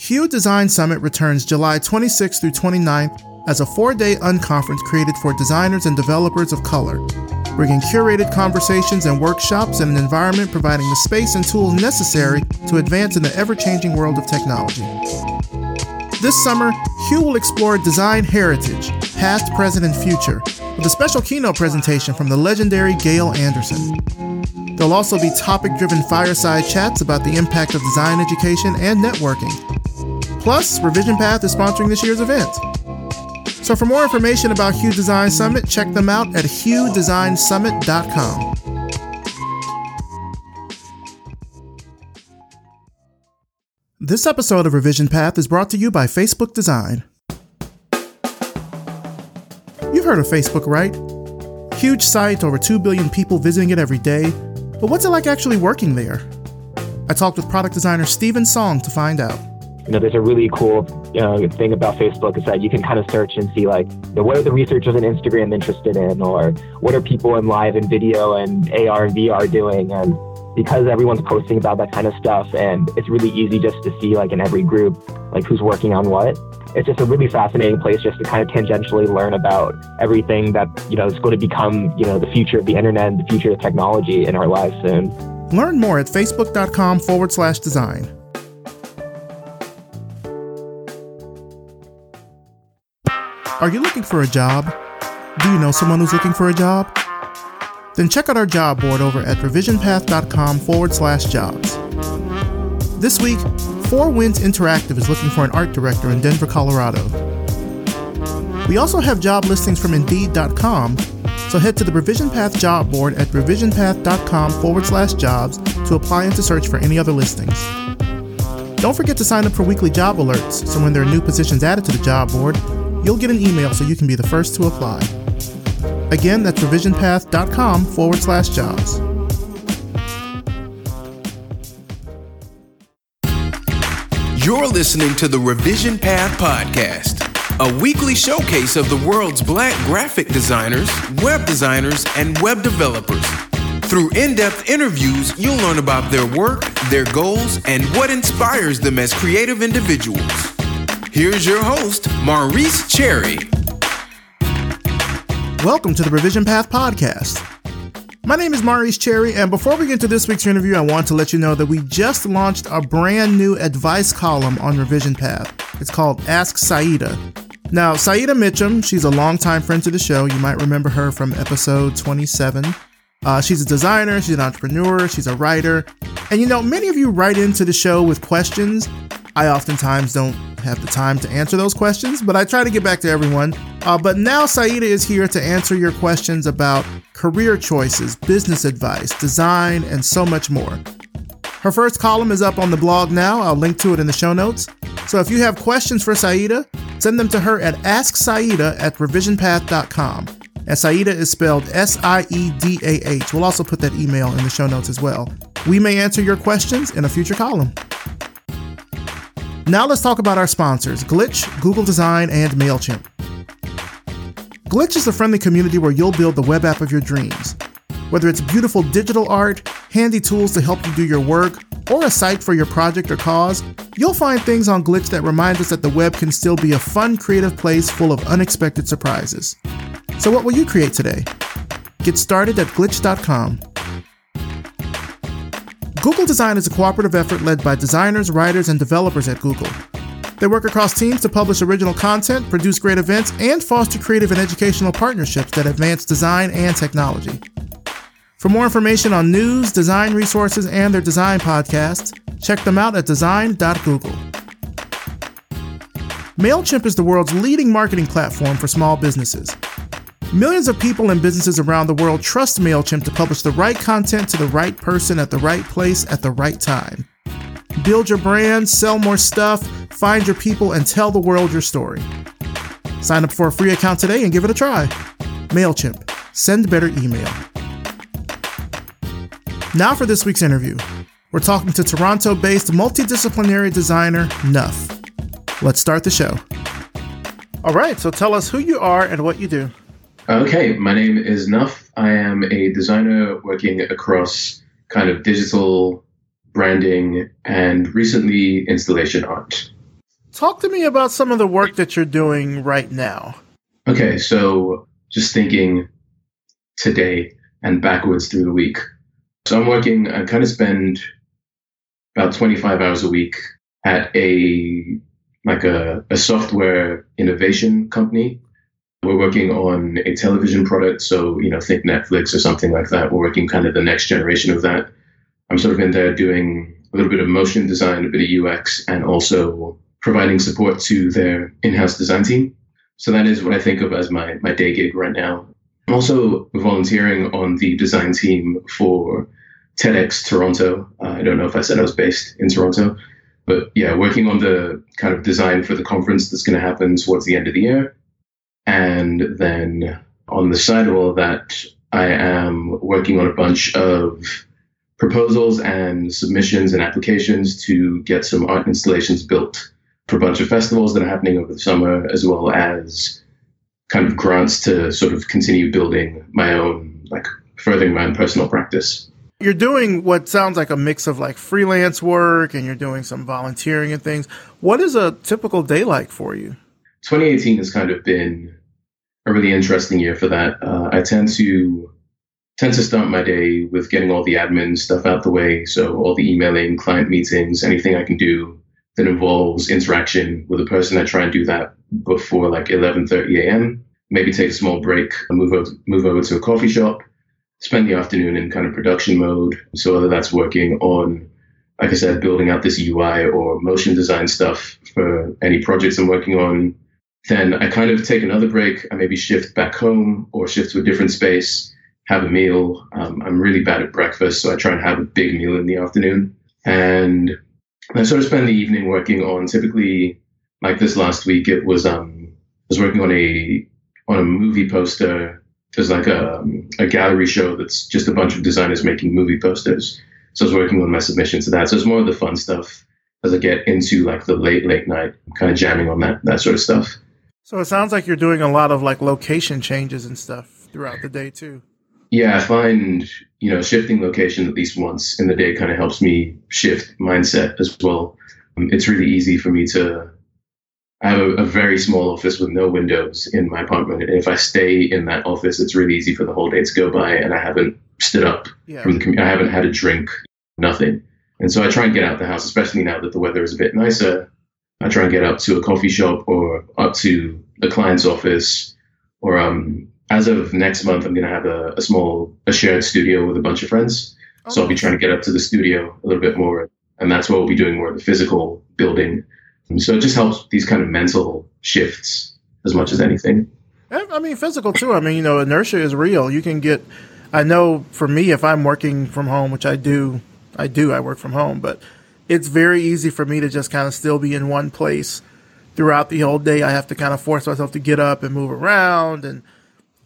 Hue Design Summit returns July 26th through 29th as a four day unconference created for designers and developers of color, bringing curated conversations and workshops in an environment providing the space and tools necessary to advance in the ever changing world of technology. This summer, Hue will explore design heritage, past, present, and future, with a special keynote presentation from the legendary Gail Anderson. There'll also be topic driven fireside chats about the impact of design education and networking. Plus, Revision Path is sponsoring this year's event. So, for more information about Hue Design Summit, check them out at huedesignsummit.com. This episode of Revision Path is brought to you by Facebook Design. You've heard of Facebook, right? Huge site, over 2 billion people visiting it every day. But what's it like actually working there? I talked with product designer Steven Song to find out. You know, there's a really cool know, thing about Facebook is that you can kind of search and see like, you know, what are the researchers on Instagram interested in, or what are people in live and video and AR and VR doing, and because everyone's posting about that kind of stuff, and it's really easy just to see like in every group like who's working on what. It's just a really fascinating place just to kind of tangentially learn about everything that you know is going to become you know the future of the internet and the future of technology in our lives soon. Learn more at facebook.com forward slash design. Are you looking for a job? Do you know someone who's looking for a job? Then check out our job board over at revisionpath.com forward slash jobs. This week, Four Winds Interactive is looking for an art director in Denver, Colorado. We also have job listings from Indeed.com, so head to the Revision Path job board at revisionpath.com forward slash jobs to apply and to search for any other listings. Don't forget to sign up for weekly job alerts so when there are new positions added to the job board, you'll get an email so you can be the first to apply. Again, that's revisionpath.com forward slash jobs. You're listening to the Revision Path Podcast, a weekly showcase of the world's black graphic designers, web designers, and web developers. Through in depth interviews, you'll learn about their work, their goals, and what inspires them as creative individuals. Here's your host, Maurice Cherry. Welcome to the Revision Path Podcast. My name is Maurice Cherry, and before we get into this week's interview, I want to let you know that we just launched a brand new advice column on Revision Path. It's called Ask Siedah. Now, Siedah Mitchum, she's a longtime friend to the show. You might remember her from episode 27. Uh, she's a designer, she's an entrepreneur, she's a writer. And you know, many of you write into the show with questions. I oftentimes don't have the time to answer those questions, but I try to get back to everyone. Uh, but now Siedah is here to answer your questions about career choices, business advice, design, and so much more. Her first column is up on the blog now. I'll link to it in the show notes. So if you have questions for Siedah, send them to her at asksiedah at revisionpath.com. And Siedah is spelled S I E D A H. We'll also put that email in the show notes as well. We may answer your questions in a future column. Now let's talk about our sponsors Glitch, Google Design, and MailChimp. Glitch is a friendly community where you'll build the web app of your dreams. Whether it's beautiful digital art, handy tools to help you do your work, or a site for your project or cause, you'll find things on Glitch that remind us that the web can still be a fun, creative place full of unexpected surprises. So, what will you create today? Get started at glitch.com. Google Design is a cooperative effort led by designers, writers, and developers at Google. They work across teams to publish original content, produce great events, and foster creative and educational partnerships that advance design and technology. For more information on news, design resources, and their design podcasts, check them out at design.google. MailChimp is the world's leading marketing platform for small businesses. Millions of people and businesses around the world trust MailChimp to publish the right content to the right person at the right place at the right time. Build your brand, sell more stuff, find your people, and tell the world your story. Sign up for a free account today and give it a try. MailChimp. Send better email. Now for this week's interview. We're talking to Toronto based multidisciplinary designer Nuff. Let's start the show. All right, so tell us who you are and what you do. Okay, my name is Nuff. I am a designer working across kind of digital branding and recently installation art. Talk to me about some of the work that you're doing right now. Okay, so just thinking today and backwards through the week. So I'm working, I kind of spend about 25 hours a week at a like a, a software innovation company. We're working on a television product, so you know, think Netflix or something like that. We're working kind of the next generation of that. I'm sort of in there doing a little bit of motion design, a bit of UX, and also providing support to their in-house design team. So that is what I think of as my my day gig right now. I'm also volunteering on the design team for TEDx Toronto. Uh, I don't know if I said I was based in Toronto, but yeah, working on the kind of design for the conference that's going to happen towards the end of the year. And then on the side of all of that, I am working on a bunch of proposals and submissions and applications to get some art installations built for a bunch of festivals that are happening over the summer, as well as kind of grants to sort of continue building my own, like furthering my own personal practice. You're doing what sounds like a mix of like freelance work and you're doing some volunteering and things. What is a typical day like for you? 2018 has kind of been a really interesting year for that. Uh, I tend to tend to start my day with getting all the admin stuff out the way. So all the emailing, client meetings, anything I can do that involves interaction with a person. I try and do that before like 11:30 a.m. Maybe take a small break, move over, move over to a coffee shop, spend the afternoon in kind of production mode. So whether that's working on, like I said, building out this UI or motion design stuff for any projects I'm working on, then I kind of take another break. I maybe shift back home or shift to a different space have a meal. Um, I'm really bad at breakfast, so I try and have a big meal in the afternoon. And I sort of spend the evening working on typically like this last week it was um I was working on a on a movie poster. There's like a a gallery show that's just a bunch of designers making movie posters. So I was working on my submission to that. So it's more of the fun stuff as I get into like the late, late night, kind of jamming on that that sort of stuff. So it sounds like you're doing a lot of like location changes and stuff throughout the day too yeah, I find you know shifting location at least once in the day kind of helps me shift mindset as well. Um, it's really easy for me to. I have a, a, very small office with no windows in my apartment, and if I stay in that office, it's really easy for the whole day to go by, and I haven't stood up yeah. from the. community. I haven't had a drink, nothing, and so I try and get out the house, especially now that the weather is a bit nicer. I try and get up to a coffee shop or up to the client's office, or um, as of next month, I'm going to have a, a, small, a shared studio with a bunch of friends. Oh. So I'll be trying to get up to the studio a little bit more. And that's what we'll be doing more of the physical building. And so it just helps these kind of mental shifts as much as anything. I mean, physical too. I mean, you know, inertia is real. You can get, I know for me, if I'm working from home, which I do, I do, I work from home, but it's very easy for me to just kind of still be in one place throughout the whole day. I have to kind of force myself to get up and move around and,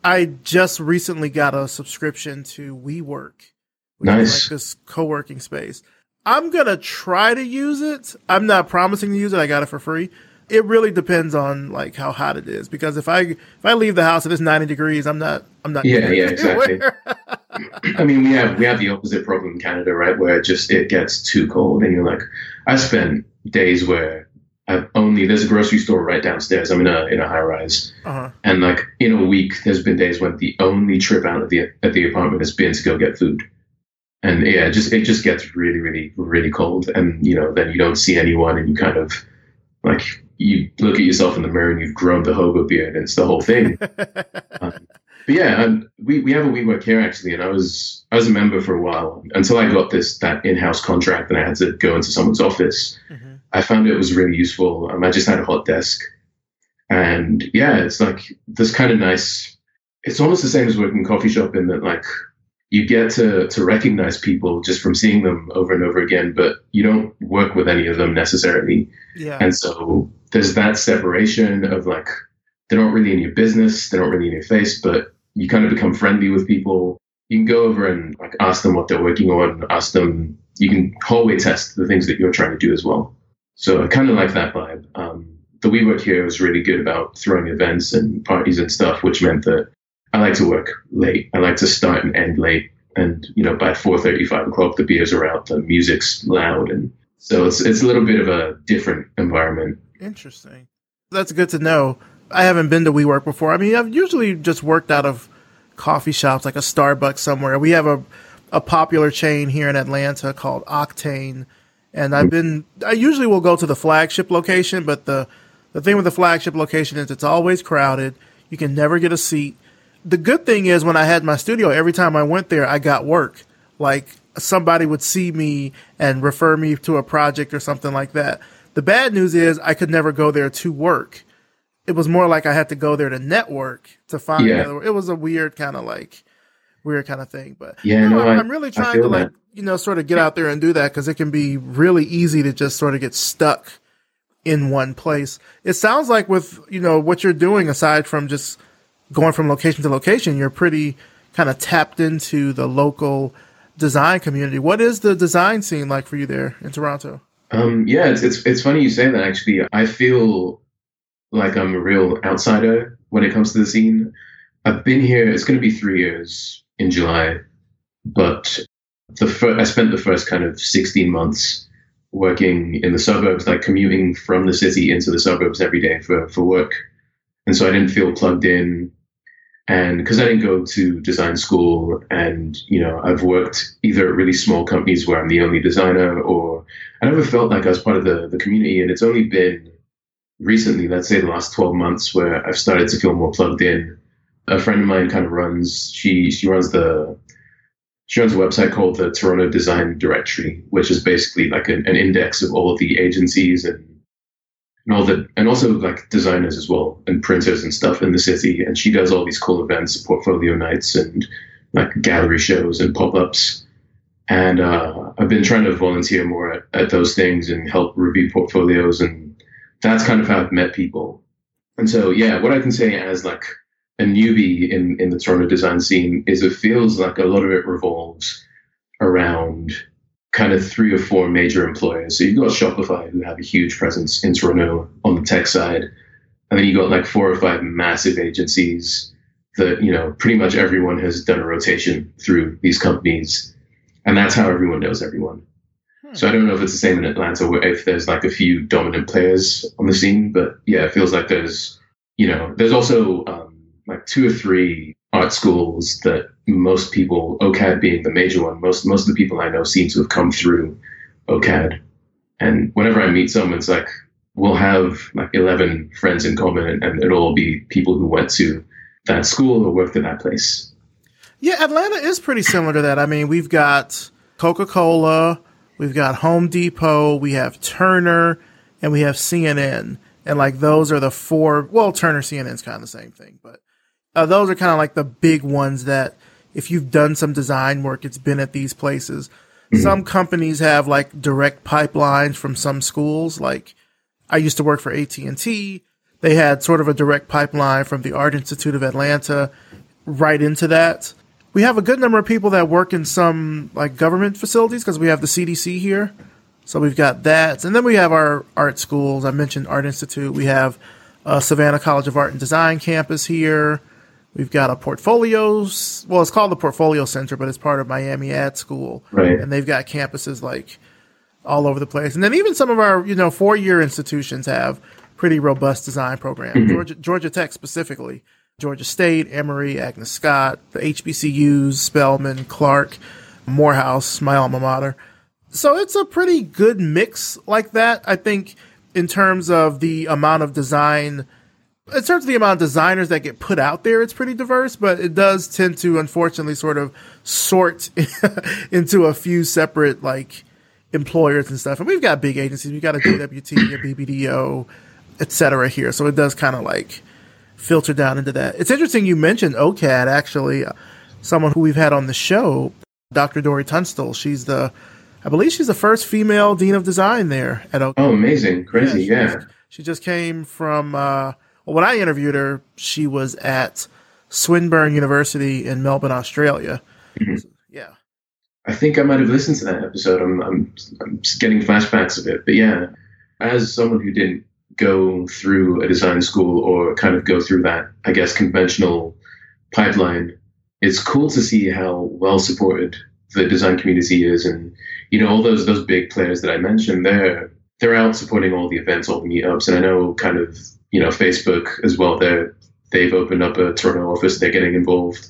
I just recently got a subscription to WeWork, which nice. is like this co-working space. I'm gonna try to use it. I'm not promising to use it. I got it for free. It really depends on like how hot it is because if I if I leave the house if it's 90 degrees, I'm not I'm not. Yeah, yeah, exactly. I mean, we have we have the opposite problem in Canada, right? Where it just it gets too cold, and you're like, I spent days where I've only there's a grocery store right downstairs. I'm in a in a high rise, uh-huh. and like in a week, there's been days when the only trip out of the at the apartment has been to go get food, and yeah, it just it just gets really really really cold, and you know then you don't see anyone, and you kind of like you look at yourself in the mirror and you've grown the hobo beard, and it's the whole thing. um, but yeah, and we, we have a WeWork here actually, and I was I was a member for a while until I got this that in house contract, and I had to go into someone's office. Mm-hmm I found it was really useful. Um, I just had a hot desk, and yeah, it's like this kind of nice. It's almost the same as working coffee shop in that like you get to to recognize people just from seeing them over and over again, but you don't work with any of them necessarily. Yeah. And so there's that separation of like they're not really in your business, they're not really in your face, but you kind of become friendly with people. You can go over and like ask them what they're working on, ask them. You can hallway test the things that you're trying to do as well. So I kind of like that vibe. Um, the WeWork here was really good about throwing events and parties and stuff, which meant that I like to work late. I like to start and end late. And, you know, by four thirty, five o'clock, the beers are out, the music's loud. And so it's, it's a little bit of a different environment Interesting. That's good to know. I haven't been to WeWork before. I mean, I've usually just worked out of coffee shops like a Starbucks somewhere. We have a a popular chain here in Atlanta called Octane, and I've been. I usually will go to the flagship location, but the the thing with the flagship location is it's always crowded. You can never get a seat. The good thing is when I had my studio, every time I went there, I got work. Like somebody would see me and refer me to a project or something like that. The bad news is I could never go there to work. It was more like I had to go there to network to find Yeah. another. It was a weird kind of like weird kind of thing. But Yeah, you know, no, I'm, I- I'm really trying to like that. you know sort of get out there and do that because it can be really easy to just sort of get stuck in one place. It sounds like with you know what you're doing aside from just going from location to location, you're pretty kind of tapped into the local design community. What is the design scene like for you there in Toronto? Um, yeah, it's, it's it's funny you say that. Actually, I feel like I'm a real outsider when it comes to the scene. I've been here. It's going to be three years in July, but the fir- I spent the first kind of 16 months working in the suburbs, like commuting from the city into the suburbs every day for for work, and so I didn't feel plugged in. And because I didn't go to design school, and you know, I've worked either at really small companies where I'm the only designer, or I never felt like I was part of the, the community. And it's only been recently, let's say the last 12 months, where I've started to feel more plugged in. A friend of mine kind of runs, she, she runs the, she runs a website called the Toronto Design Directory, which is basically like an, an index of all of the agencies and, and all the, and also like designers as well and printers and stuff in the city. And she does all these cool events, portfolio nights and like gallery shows and pop-ups and uh, I've been trying to volunteer more at, at those things and help review portfolios, and that's kind of how I've met people. And so, yeah, what I can say as like a newbie in in the Toronto design scene is it feels like a lot of it revolves around kind of three or four major employers. So you've got Shopify, who have a huge presence in Toronto on the tech side, and then you've got like four or five massive agencies that you know pretty much everyone has done a rotation through these companies and that's how everyone knows everyone. So I don't know if it's the same in Atlanta, where if there's like a few dominant players on the scene, but yeah, it feels like there's, you know, there's also um, like two or three art schools that most people, OCAD being the major one, most most of the people I know seem to have come through OCAD. And whenever I meet someone, it's like we'll have like 11 friends in common, and, and it'll all be people who went to that school or worked at that place. Yeah, Atlanta is pretty similar to that. I mean, we've got Coca Cola, we've got Home Depot, we have Turner, and we have CNN. And like those are the four. Well, Turner, CNN's kind of the same thing, but uh, those are kind of like the big ones that if you've done some design work, it's been at these places. Some companies have like direct pipelines from some schools. Like I used to work for AT and T. They had sort of a direct pipeline from the Art Institute of Atlanta right into that. We have a good number of people that work in some like government facilities because we have the CDC here. So we've got that. And then we have our art schools. I mentioned Art Institute. We have uh, Savannah College of Art and Design campus here. We've got a portfolios. Well, it's called the Portfolio Center, but it's part of Miami Ad School. Right. And they've got campuses like all over the place. And then even some of our, you know, four year institutions have pretty robust design programs. Mm-hmm. Georgia, Georgia Tech specifically, Georgia State, Emory, Agnes Scott, the HBCUs, Spelman, Clark, Morehouse, my alma mater. So it's a pretty good mix like that. I think in terms of the amount of design, in terms of the amount of designers that get put out there, it's pretty diverse, but it does tend to unfortunately sort of sort into a few separate like employers and stuff. And we've got big agencies. We've got a JWT, a BBDO, et cetera here. So it does kind of like filter down into that. It's interesting you mentioned OCAD actually. Someone who we've had on the show, Dr. Dori Tunstall. She's the, I believe she's the first female dean of design there at OCAD. Oh, amazing, crazy, she yeah. Just, she just came from. Uh, when I interviewed her, she was at Swinburne University in Melbourne, Australia. Mhm. So, yeah. I think I might have listened to that episode. I'm, I'm, I'm getting flashbacks of it. But yeah, as someone who didn't go through a design school or kind of go through that, I guess, conventional pipeline, it's cool to see how well supported the design community is. And, you know, all those, those big players that I mentioned, they're, they're out supporting all the events, all the meetups, and I know kind of you know Facebook as well. They're they've opened up a Toronto office. They're getting involved,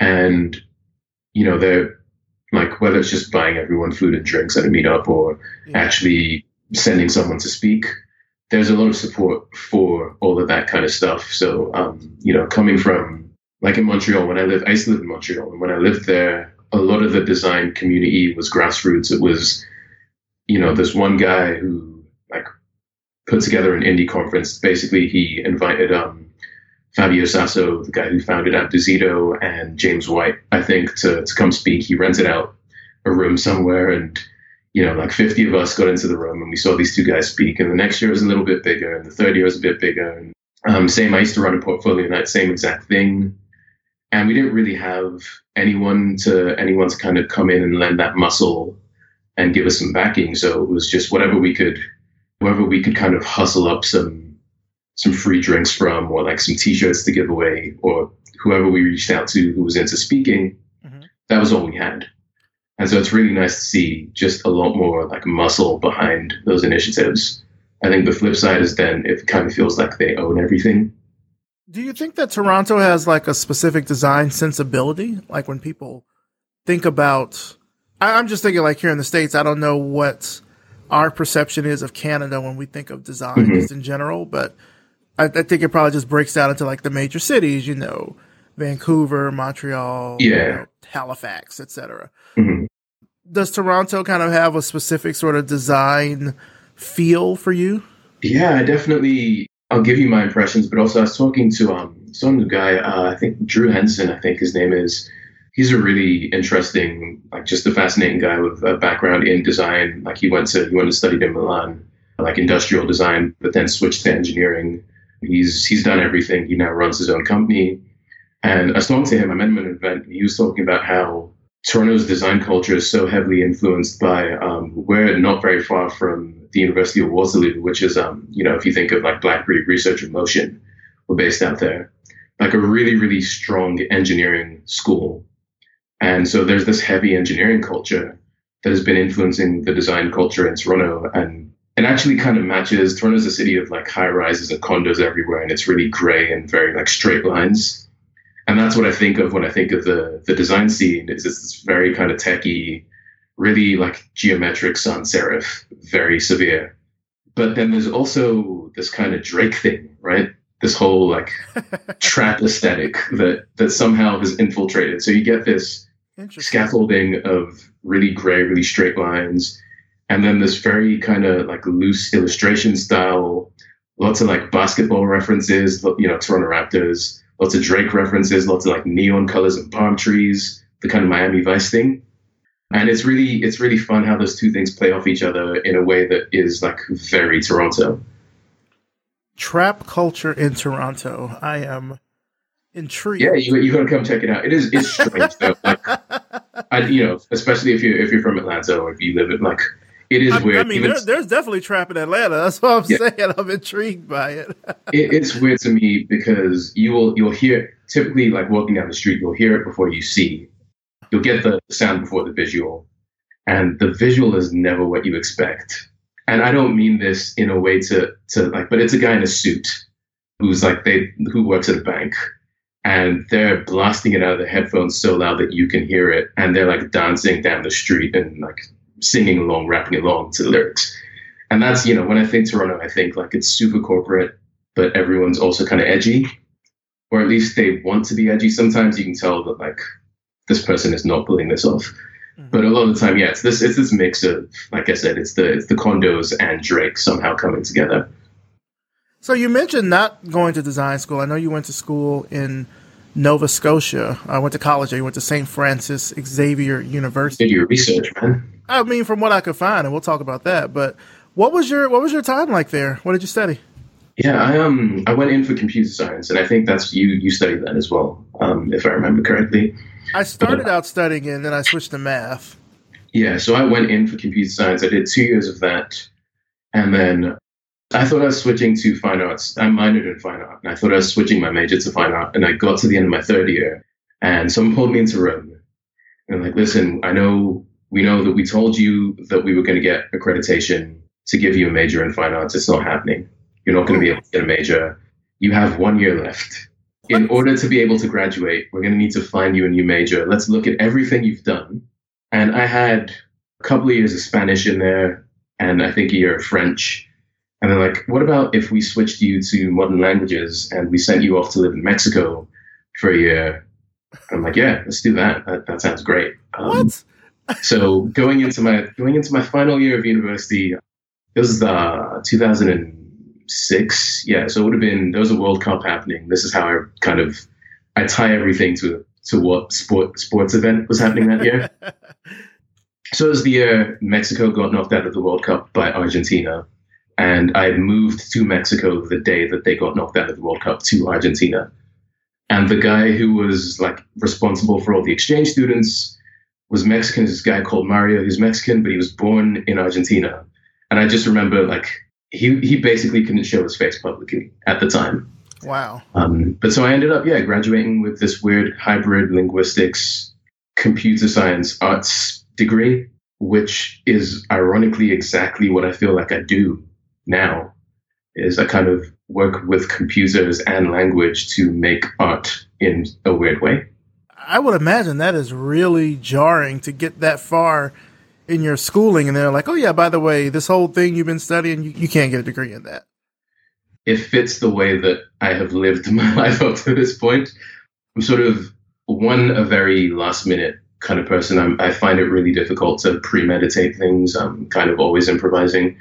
and you know they're like whether it's just buying everyone food and drinks at a meetup or yeah. actually sending someone to speak. There's a lot of support for all of that kind of stuff. So, um, you know, coming from like in Montreal, when I lived, I used to live in Montreal, and when I lived there, a lot of the design community was grassroots. It was, you know, this one guy who like put together an indie conference. Basically, he invited um, Fabio Sasso, the guy who founded Abduzeedo, and James White, I think, to, to come speak. He rented out a room somewhere and you know, like 50 of us got into the room and we saw these two guys speak. And the next year was a little bit bigger, and the third year was a bit bigger. And um, same, I used to run a portfolio night, same exact thing. And we didn't really have anyone to anyone to kind of come in and lend that muscle and give us some backing. So it was just whatever we could, whoever we could kind of hustle up some some free drinks from, or like some T-shirts to give away, or whoever we reached out to who was into speaking. Mm-hmm. That was all we had. And so it's really nice to see just a lot more like muscle behind those initiatives. I think the flip side is then it kind of feels like they own everything. Do you think that Toronto has like a specific design sensibility? Like when people think about, I'm just thinking like here in the States, I don't know what our perception is of Canada when we think of design mm-hmm. just in general, but I, I, think it probably just breaks down into like the major cities, you know, Vancouver, Montreal, yeah. You know, Halifax, etc. Mm-hmm. Does Toronto kind of have a specific sort of design feel for you? Yeah, definitely. I'll give you my impressions, but also I was talking to um some guy, uh, I think Drew Henson, I think his name is. He's a really interesting, like just a fascinating guy with a background in design. Like he went to he went to study in Milan, like industrial design, but then switched to engineering. He's he's done everything. He now runs his own company. And I was talking to him, I met him at an event, he was talking about how Toronto's design culture is so heavily influenced by, um, we're not very far from the University of Waterloo, which is, um, you know, if you think of like Blackberry Research and Motion, we're based out there. Like a really, really strong engineering school. And so there's this heavy engineering culture that has been influencing the design culture in Toronto. And it actually kind of matches Toronto's a city of like high rises and condos everywhere, and it's really gray and very like straight lines and that's what I think of when I think of the the design scene. Is this very kind of techy, really like geometric sans serif, very severe. But then there's also this kind of Drake thing, right? This whole like trap aesthetic that that somehow has infiltrated. So you get this scaffolding of really gray, really straight lines, and then this very kind of like loose illustration style, lots of like basketball references, you know, Toronto Raptors lots of Drake references, lots of like neon colors and palm trees, the kind of Miami Vice thing. And it's really it's really fun how those two things play off each other in a way that is like very Toronto. Trap culture in Toronto. I am intrigued. Yeah, you you gotta come check it out. It is it's strange though. Like, I, you know, especially if you're if you're from Atlanta or if you live in like it is I, weird. I mean, there, there's definitely trap in Atlanta. That's what I'm yeah. saying. I'm intrigued by it. it. It's weird to me because you will you'll hear typically like walking down the street, you'll hear it before you see. You'll get the sound before the visual, and the visual is never what you expect. And I don't mean this in a way to to like, but it's a guy in a suit who's like they who works at a bank and they're blasting it out of the headphones so loud that you can hear it and they're like dancing down the street and like singing along, rapping along to the lyrics. And that's, you know, when I think Toronto, I think like it's super corporate, but everyone's also kind of edgy, or at least they want to be edgy. Sometimes you can tell that like this person is not pulling this off. Mm-hmm. But a lot of the time, yeah, it's this it's this mix of, like I said, it's the it's the condos and Drake somehow coming together. So you mentioned not going to design school. I know you went to school in Nova Scotia. I went to college. I went to St. Francis Xavier University. Did your research, man? I mean, from what I could find, and we'll talk about that. But what was your what was your time like there? What did you study? Yeah, I um I went in for computer science, and I think that's you you studied that as well, um, if I remember correctly. I started out studying it, and then I switched to math. Yeah, so I went in for computer science. I did two years of that, and then I thought I was switching to fine arts. I minored in fine art, and I thought I was switching my major to fine art. And I got to the end of my third year, and someone pulled me into room. And like, listen, I know we know that we told you that we were going to get accreditation to give you a major in fine arts. It's not happening. You're not going to be able to get a major. You have one year left. In order to be able to graduate, we're going to need to find you a new major. Let's look at everything you've done. And I had a couple of years of Spanish in there, and I think a year of French. And they're like, what about if we switched you to modern languages and we sent you off to live in Mexico for a year? I'm like, yeah, let's do that. That, that sounds great. Um, what? so going into my going into my final year of university, it was the 2006. Yeah, so it would have been there was a World Cup happening. This is how I kind of I tie everything to to what sport sports event was happening that year. so it was the year Mexico got knocked out of the World Cup by Argentina, and I moved to Mexico the day that they got knocked out of the World Cup to Argentina. And the guy who was like responsible for all the exchange students was Mexican. This guy called Mario. He's Mexican, but he was born in Argentina. And I just remember like he he basically couldn't show his face publicly at the time. Wow. Um, but so I ended up yeah graduating with this weird hybrid linguistics, computer science, arts degree, which is ironically exactly what I feel like I do now. Is I kind of work with computers and language to make art in a weird way. I would imagine that is really jarring to get that far in your schooling and they're like, oh, yeah, by the way, this whole thing you've been studying, you, you can't get a degree in that. It fits the way that I have lived my life up to this point. I'm sort of one, a very last minute kind of person. I'm, I find it really difficult to premeditate things. I'm kind of always improvising.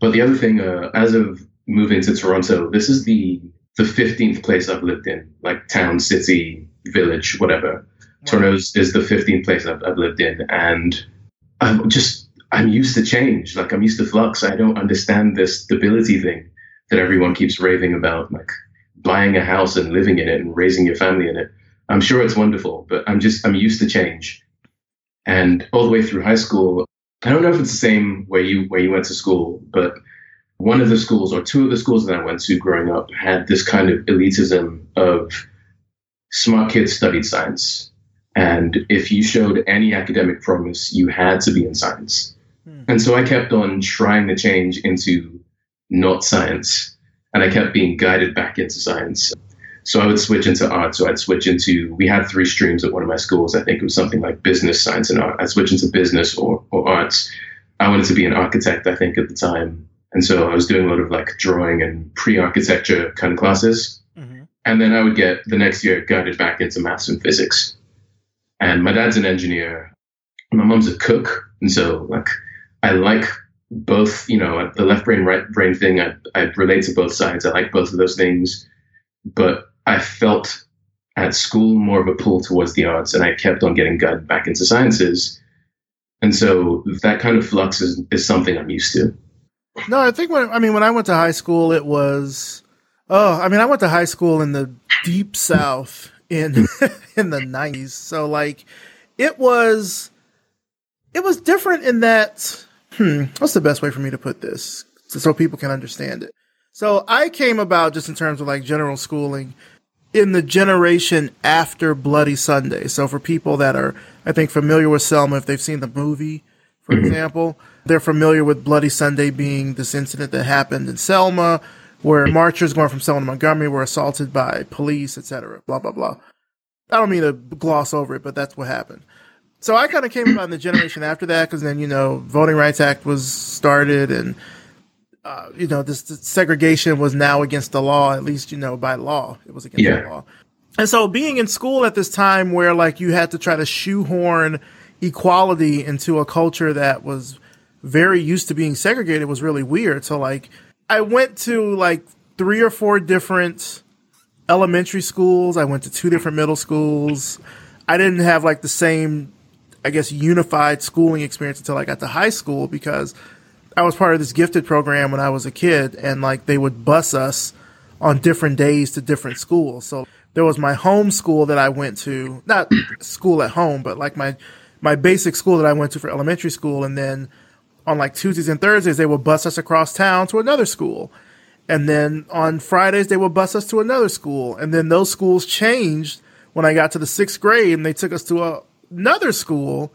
But the other thing, uh, as of moving to Toronto, this is the the 15th place I've lived in, like town, city, village, whatever. Wow. Toronto is the 15th place I've, I've lived in. And I'm just, I'm used to change. Like I'm used to flux. I don't understand this stability thing that everyone keeps raving about, like buying a house and living in it and raising your family in it. I'm sure it's wonderful, but I'm just, I'm used to change. And all the way through high school, I don't know if it's the same where you, where you went to school, but one of the schools or two of the schools that I went to growing up had this kind of elitism of smart kids studied science. And if you showed any academic promise, you had to be in science. Hmm. And so I kept on trying to change into not science. And I kept being guided back into science. So I would switch into art. So I'd switch into, we had three streams at one of my schools. I think it was something like business, science, and art. I'd switch into business or, or arts. I wanted to be an architect, I think, at the time. And so I was doing a lot of like drawing and pre architecture kind of classes. Mm-hmm. And then I would get the next year guided back into maths and physics. And my dad's an engineer. My mom's a cook. And so like I like both, you know, the left brain, right brain thing. I, I relate to both sides. I like both of those things. But I felt at school more of a pull towards the arts and I kept on getting guided back into sciences. And so that kind of flux is, is something I'm used to. No, I think when I mean when I went to high school, it was oh, I mean I went to high school in the deep south in in the nineties, so like it was it was different in that. Hmm, what's the best way for me to put this so people can understand it? So I came about just in terms of like general schooling in the generation after Bloody Sunday. So for people that are, I think, familiar with Selma, if they've seen the movie, for mm-hmm. example, they're familiar with Bloody Sunday being this incident that happened in Selma, where marchers going from Selma to Montgomery were assaulted by police, etc. Blah blah blah. I don't mean to gloss over it, but that's what happened. So I kind of came about in the generation after that, because then you know, Voting Rights Act was started, and uh, you know, this, this, segregation was now against the law. At least you know by law, it was against yeah. the law. And so being in school at this time, where like you had to try to shoehorn equality into a culture that was very used to being segregated was really weird. So like I went to like three or four different elementary schools. I went to two different middle schools. I didn't have like the same, I guess, unified schooling experience until I got to high school because I was part of this gifted program when I was a kid and like they would bus us on different days to different schools. So there was my home school that I went to, not school at home, but like my my basic school that I went to for elementary school and then on like Tuesdays and Thursdays, they would bus us across town to another school. And then on Fridays, they would bus us to another school. And then those schools changed when I got to the sixth grade and they took us to a, another school.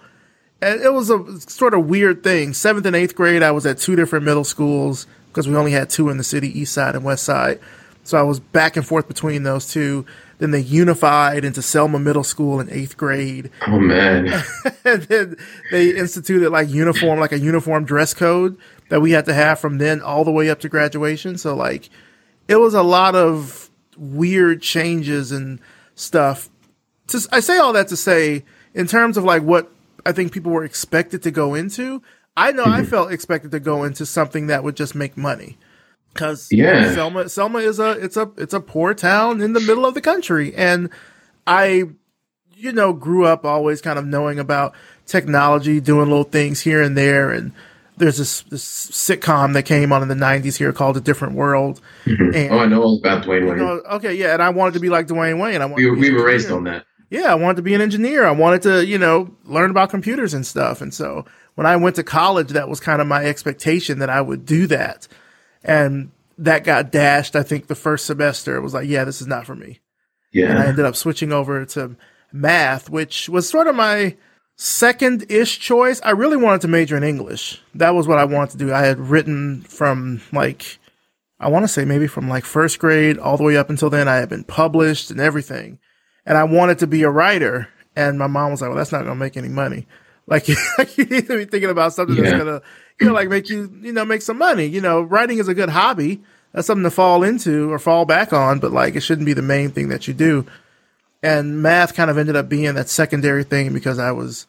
It was a sort of weird thing. Seventh and eighth grade, I was at two different middle schools because we only had two in the city, East Side and West Side. So I was back and forth between those two. Then they unified into Selma Middle School in eighth grade. Oh man! and then they instituted like uniform, like a uniform dress code that we had to have from then all the way up to graduation. So like, it was a lot of weird changes and stuff. I say all that to say, in terms of like what I think people were expected to go into, I know I mm-hmm. felt expected to go into something that would just make money. Cause Yeah. Selma, Selma is a, it's a, it's a poor town in the middle of the country. And I, you know, grew up always kind of knowing about technology, doing little things here and there. And there's this, this sitcom that came on in the nineties here called A Different World. And, Oh, I know all about Dwayne you Wayne. know, okay. Yeah. And I wanted to be like Dwayne Wayne. I wanted we to were, be we were raised on that. Yeah, I wanted to be an engineer. I wanted to, you know, learn about computers and stuff. And so when I went to college, that was kind of my expectation that I would do that. And that got dashed. I think the first semester it was like, yeah, this is not for me. And I ended up switching over to math, which was sort of my second ish choice. I really wanted to major in English. That was what I wanted to do. I had written from like, I want to say maybe from like first grade all the way up until then. I had been published and everything. And I wanted to be a writer. And my mom was like, well, that's not going to make any money. Like, like you need to be thinking about something that's going to, you know, like make you, you know, make some money. You know, writing is a good hobby. That's something to fall into or fall back on, but like it shouldn't be the main thing that you do. And math kind of ended up being that secondary thing because I was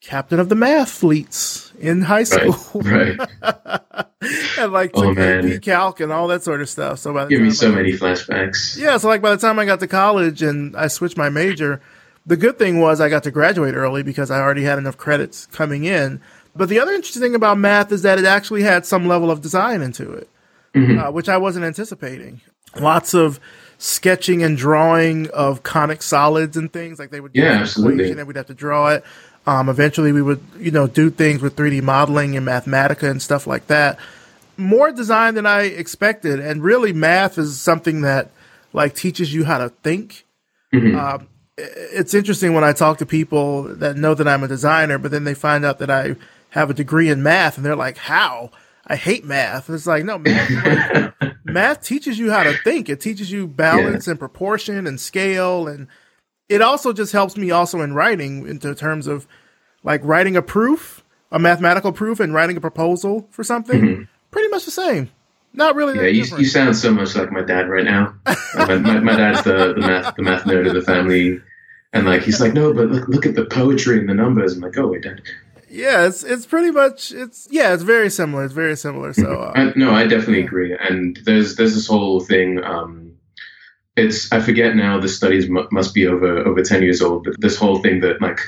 captain of the mathletes in high school Right. and like Oh. AP Calc and all that sort of stuff. So by the Give me time so I- many flashbacks. yeah, so like by the time I got to college and I switched my major, the good thing was I got to graduate early because I already had enough credits coming in. But the other interesting thing about math is that it actually had some level of design into it, uh, which I wasn't anticipating. Lots of sketching and drawing of conic solids and things like they would Yeah, absolutely. equation and we'd have to draw it. Um, eventually, we would you know do things with 3D modeling and Mathematica and stuff like that more design than I expected. And really, math is something that like teaches you how to think. Um, it's interesting when I talk to people that know that I'm a designer, but then they find out that I have a degree in math, and they're like, "How? I hate math." It's like, no, math, math teaches you how to think. It teaches you balance and proportion and scale, and it also just helps me also in writing into terms of like writing a proof, a mathematical proof, and writing a proposal for something. Pretty much the same. Not really Yeah, you, different. you sound so much like my dad right now. my, my, my dad's the, the math the math nerd of the family, and like he's like, no, but look look at the poetry and the numbers. I'm like, oh wait, dad. yeah, it's it's pretty much it's yeah, it's very similar. It's very similar. So uh, I, no, I definitely agree. And there's there's this whole thing. Um, it's I forget now. The studies mu- must be over over ten years old. But this whole thing that like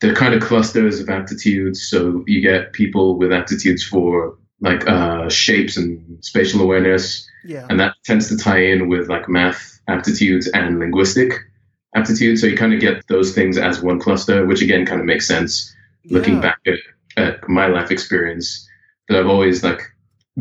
the kind of clusters of aptitudes. So you get people with aptitudes for like uh, shapes and spatial awareness, yeah, and that tends to tie in with like math aptitudes and linguistic aptitudes. So you kind of get those things as one cluster, which again kind of makes sense looking Yeah. back at, at my life experience that I've always like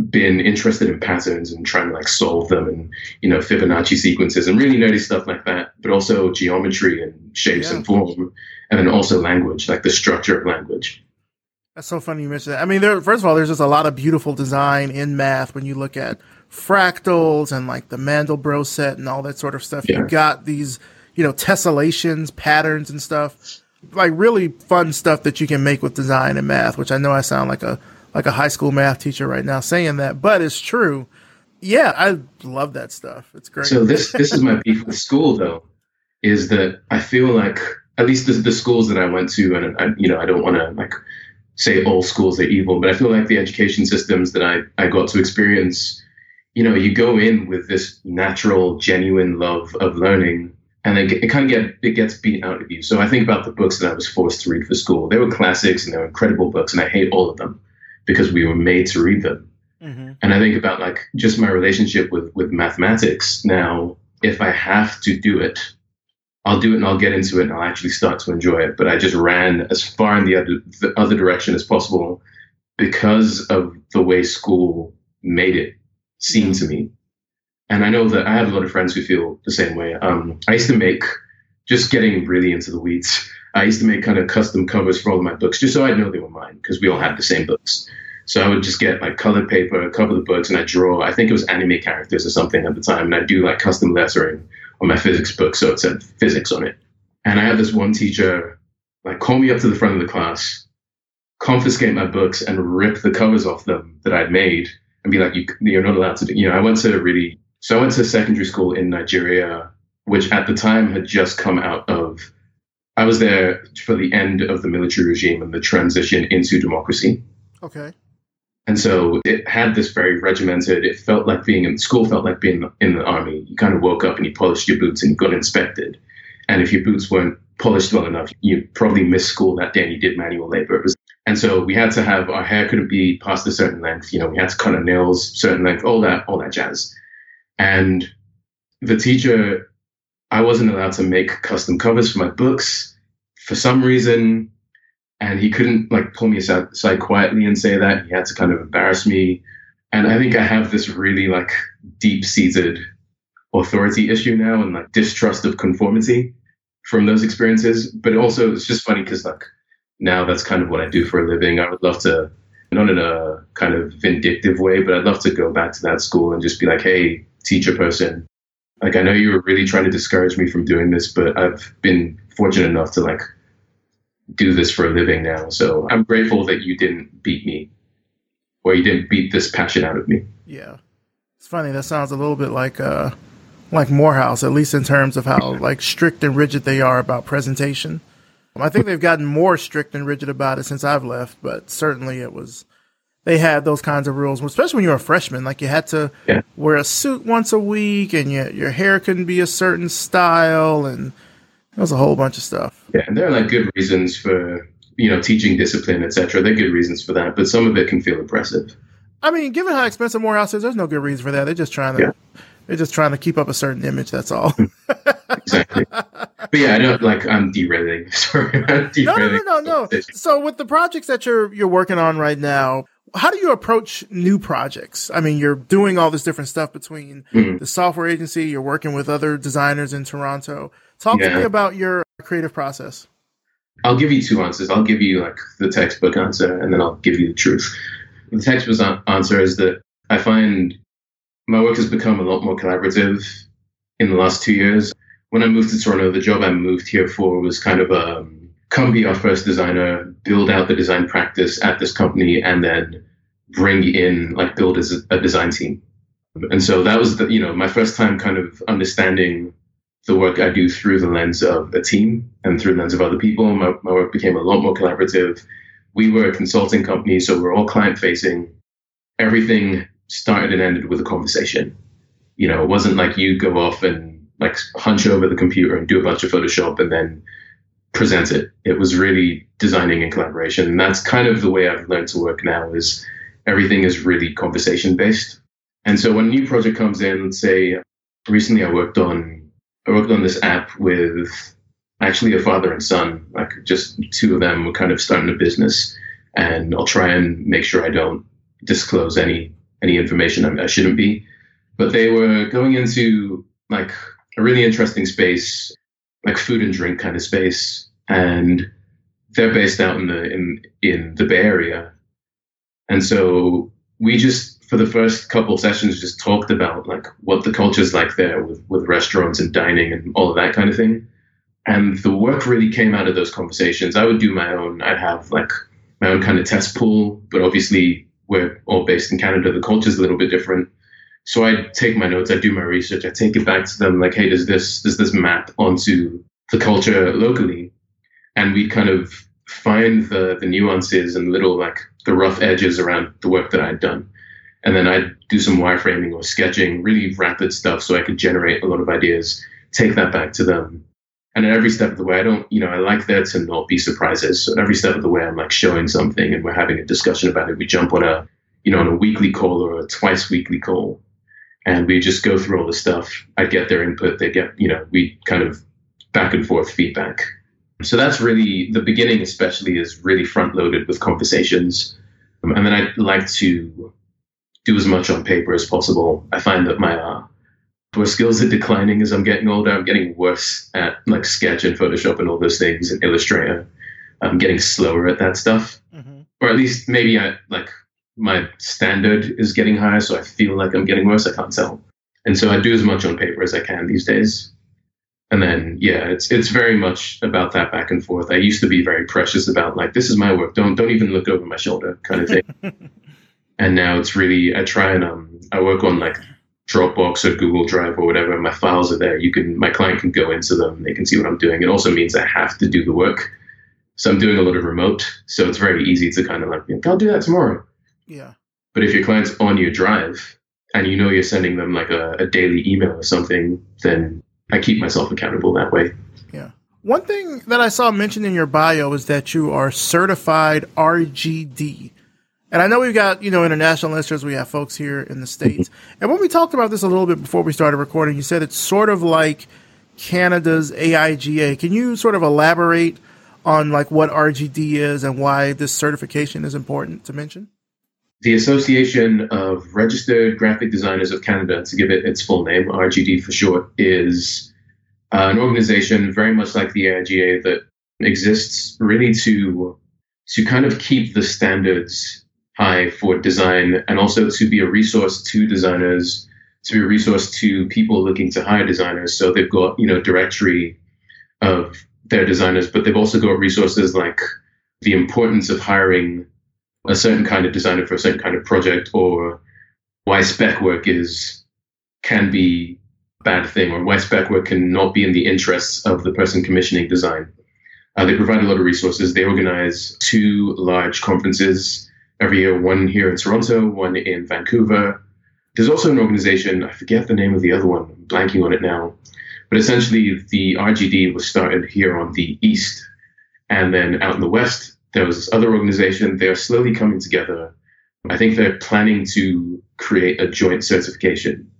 been interested in patterns and trying to like solve them and you know Fibonacci sequences and really nerdy stuff like that, but also geometry and shapes Yeah. and form, and then also language, like the structure of language. That's so funny you mentioned that. I mean, there, first of all, there's just a lot of beautiful design in math when you look at fractals and like the Mandelbrot set and all that sort of stuff. Yeah. You got these, you know, tessellations, patterns and stuff. Like really fun stuff that you can make with design and math, which I know I sound like a like a high school math teacher right now saying that, but it's true. Yeah, I love that stuff. It's great. So this this is my beef with school though, is that I feel like at least the, the schools that I went to, and I, you know I don't want to like say all schools are evil, but I feel like the education systems that I I got to experience, you know, you go in with this natural, genuine love of learning, and it, it kind of get it gets beaten out of you. So I think about the books that I was forced to read for school. They were classics and they were incredible books, and I hate all of them because we were made to read them hmm and I think about like just my relationship with with mathematics now. If I have to do it, I'll do it and I'll get into it and I'll actually start to enjoy it. But I just ran as far in the other the other direction as possible because of the way school made it seem to me. And I know that I have a lot of friends who feel the same way. Um, I used to make just getting really into the weeds. I used to make kind of custom covers for all of my books just so I'd know they were mine because we all had the same books. So I would just get like colored paper, cover the books, and I draw. I think it was anime characters or something at the time, and I do like custom lettering on my physics book, so it said physics on it. And I had this one teacher like call me up to the front of the class, confiscate my books, and rip the covers off them that I'd made, and be like, you, "You're not allowed to do." You know, I went to a really so I went to secondary school in Nigeria, which at the time had just come out of. I was there for the end of the military regime and the transition into democracy. Okay. And so it had this very regimented, it felt like being in school, felt like being in the army. You kind of woke up and you polished your boots and you got inspected. And if your boots weren't polished well enough, you probably missed school that day and you did manual labor. Was, and so we had to have our hair couldn't be past a certain length. You know, we had to cut our nails certain length, all that, all that jazz. And the teacher, I wasn't allowed to make custom covers for my books for some reason. And he couldn't like pull me aside, quietly and say that. He had to kind of embarrass me. And i think i have this really like deep seated authority issue now and like distrust of conformity from those experiences. But also it's just funny because like now that's kind of what i do for a living. I would love to not in a kind of vindictive way but i'd love to go back to that school and just be like hey teacher person like i know you were really trying to discourage me from doing this but i've been fortunate enough to like do this for a living now. So I'm grateful that you didn't beat me or you didn't beat this passion out of me. Yeah. It's funny. That sounds a little bit like, uh, like Morehouse, at least in terms of how like strict and rigid they are about presentation. I think they've gotten more strict and rigid about it since I've left, but certainly it was, they had those kinds of rules, especially when you were a freshman. Like you had to yeah. wear a suit once a week and your, your hair couldn't be a certain style and, that was a whole bunch of stuff. Yeah, and there are like good reasons for you know teaching discipline, etc. There are good reasons for that, but some of it can feel oppressive. I mean, given how expensive Morehouse is, there's no good reason for that. They're just trying to yeah. they're just trying to keep up a certain image. That's all. Mm. exactly. But yeah, I don't like I'm derailing. Sorry, I'm derailing. No, no, no, no. So with the projects that you're you're working on right now, how do you approach new projects? I mean, you're doing all this different stuff between mm-hmm. the software agency, you're working with other designers in Toronto. Talk yeah. to me about your creative process. I'll give you two answers. I'll give you like the textbook answer, and then I'll give you the truth. The textbook answer is that I find my work has become a lot more collaborative in the last two years. When I moved to Toronto, the job I moved here for was kind of a um, come be our first designer, build out the design practice at this company, and then bring in like build as a design team. And so that was the you know my first time kind of understanding the work I do through the lens of a team and through the lens of other people. My, my work became a lot more collaborative. We were a consulting company, so we're all client facing. Everything started and ended with a conversation. You know, it wasn't like you go off and like hunch over the computer and do a bunch of Photoshop and then present it. It was really designing in collaboration. And that's kind of the way I've learned to work now is everything is really conversation based. And so when a new project comes in, say recently I worked on I worked on this app with actually a father and son, like just two of them were kind of starting a business. And I'll try and make sure I don't disclose any any information I, I shouldn't be. But they were going into like a really interesting space, like food and drink kind of space, and they're based out in the in in the Bay Area. And so we just for the first couple sessions just talked about like what the culture's like there with, with restaurants and dining and all of that kind of thing. And the work really came out of those conversations. I would do my own, I'd have like my own kind of test pool, but obviously we're all based in Canada. The culture's a little bit different. So I'd take my notes, I'd do my research, I'd take it back to them like, hey, does this does this map onto the culture locally? And we'd kind of find the the nuances and little like the rough edges around the work that I'd done and then I'd do some wireframing or sketching, really rapid stuff, so I could generate a lot of ideas, take that back to them. And at every step of the way, I don't, you know, I like there to not be surprises. So every step of the way, I'm like showing something and we're having a discussion about it. We jump on a, you know, on a weekly call or a twice weekly call, and we just go through all the stuff. I get their input, they get, you know, we kind of back and forth feedback. So that's really the beginning, especially, is really front loaded with conversations. Um, and then I like to do as much on paper as possible. I find that my uh, skills are declining as I'm getting older. I'm getting worse at like Sketch and Photoshop and all those things and Illustrator. I'm getting slower at that stuff, mm-hmm. or at least maybe I like my standard is getting higher, so I feel like I'm getting worse. I can't tell, and so I do as much on paper as I can these days. And then yeah, it's it's very much about that back and forth. I used to be very precious about like this is my work. Don't don't even look over my shoulder kind of thing. and now it's really I try and um I work on like Dropbox or Google Drive or whatever. My files are there. You can my client can go into them. They can see what I'm doing. It also means I have to do the work. So I'm doing a lot of remote. So it's very easy to kind of like I'll do that tomorrow. Yeah. But if your client's on your drive and you know you're sending them like a, a daily email or something, then I keep myself accountable that way. Yeah. One thing that I saw mentioned in your bio is that you are certified RGD. And I know we've got, you know, international listeners, we have folks here in the States. Mm-hmm. And when we talked about this a little bit before we started recording, you said it's sort of like Canada's AIGA. Can you sort of elaborate on like what RGD is and why this certification is important to mention? The Association of Registered Graphic Designers of Canada, to give it its full name, RGD for short, is uh, an organization very much like the AIGA that exists really to to kind of keep the standards high for design and also to be a resource to designers, to be a resource to people looking to hire designers. So they've got, you know, directory of their designers, but they've also got resources like the importance of hiring a certain kind of designer for a certain kind of project or why spec work is can be a bad thing or why spec work can not be in the interests of the person commissioning design. Uh, they provide a lot of resources. They organize two large conferences every year, one here in Toronto, one in Vancouver. There's also an organization, I forget the name of the other one, I'm blanking on it now, but essentially the RGD was started here on the East. And then out in the West, there was this other organization. They're slowly coming together. I think they're planning to create a joint certification,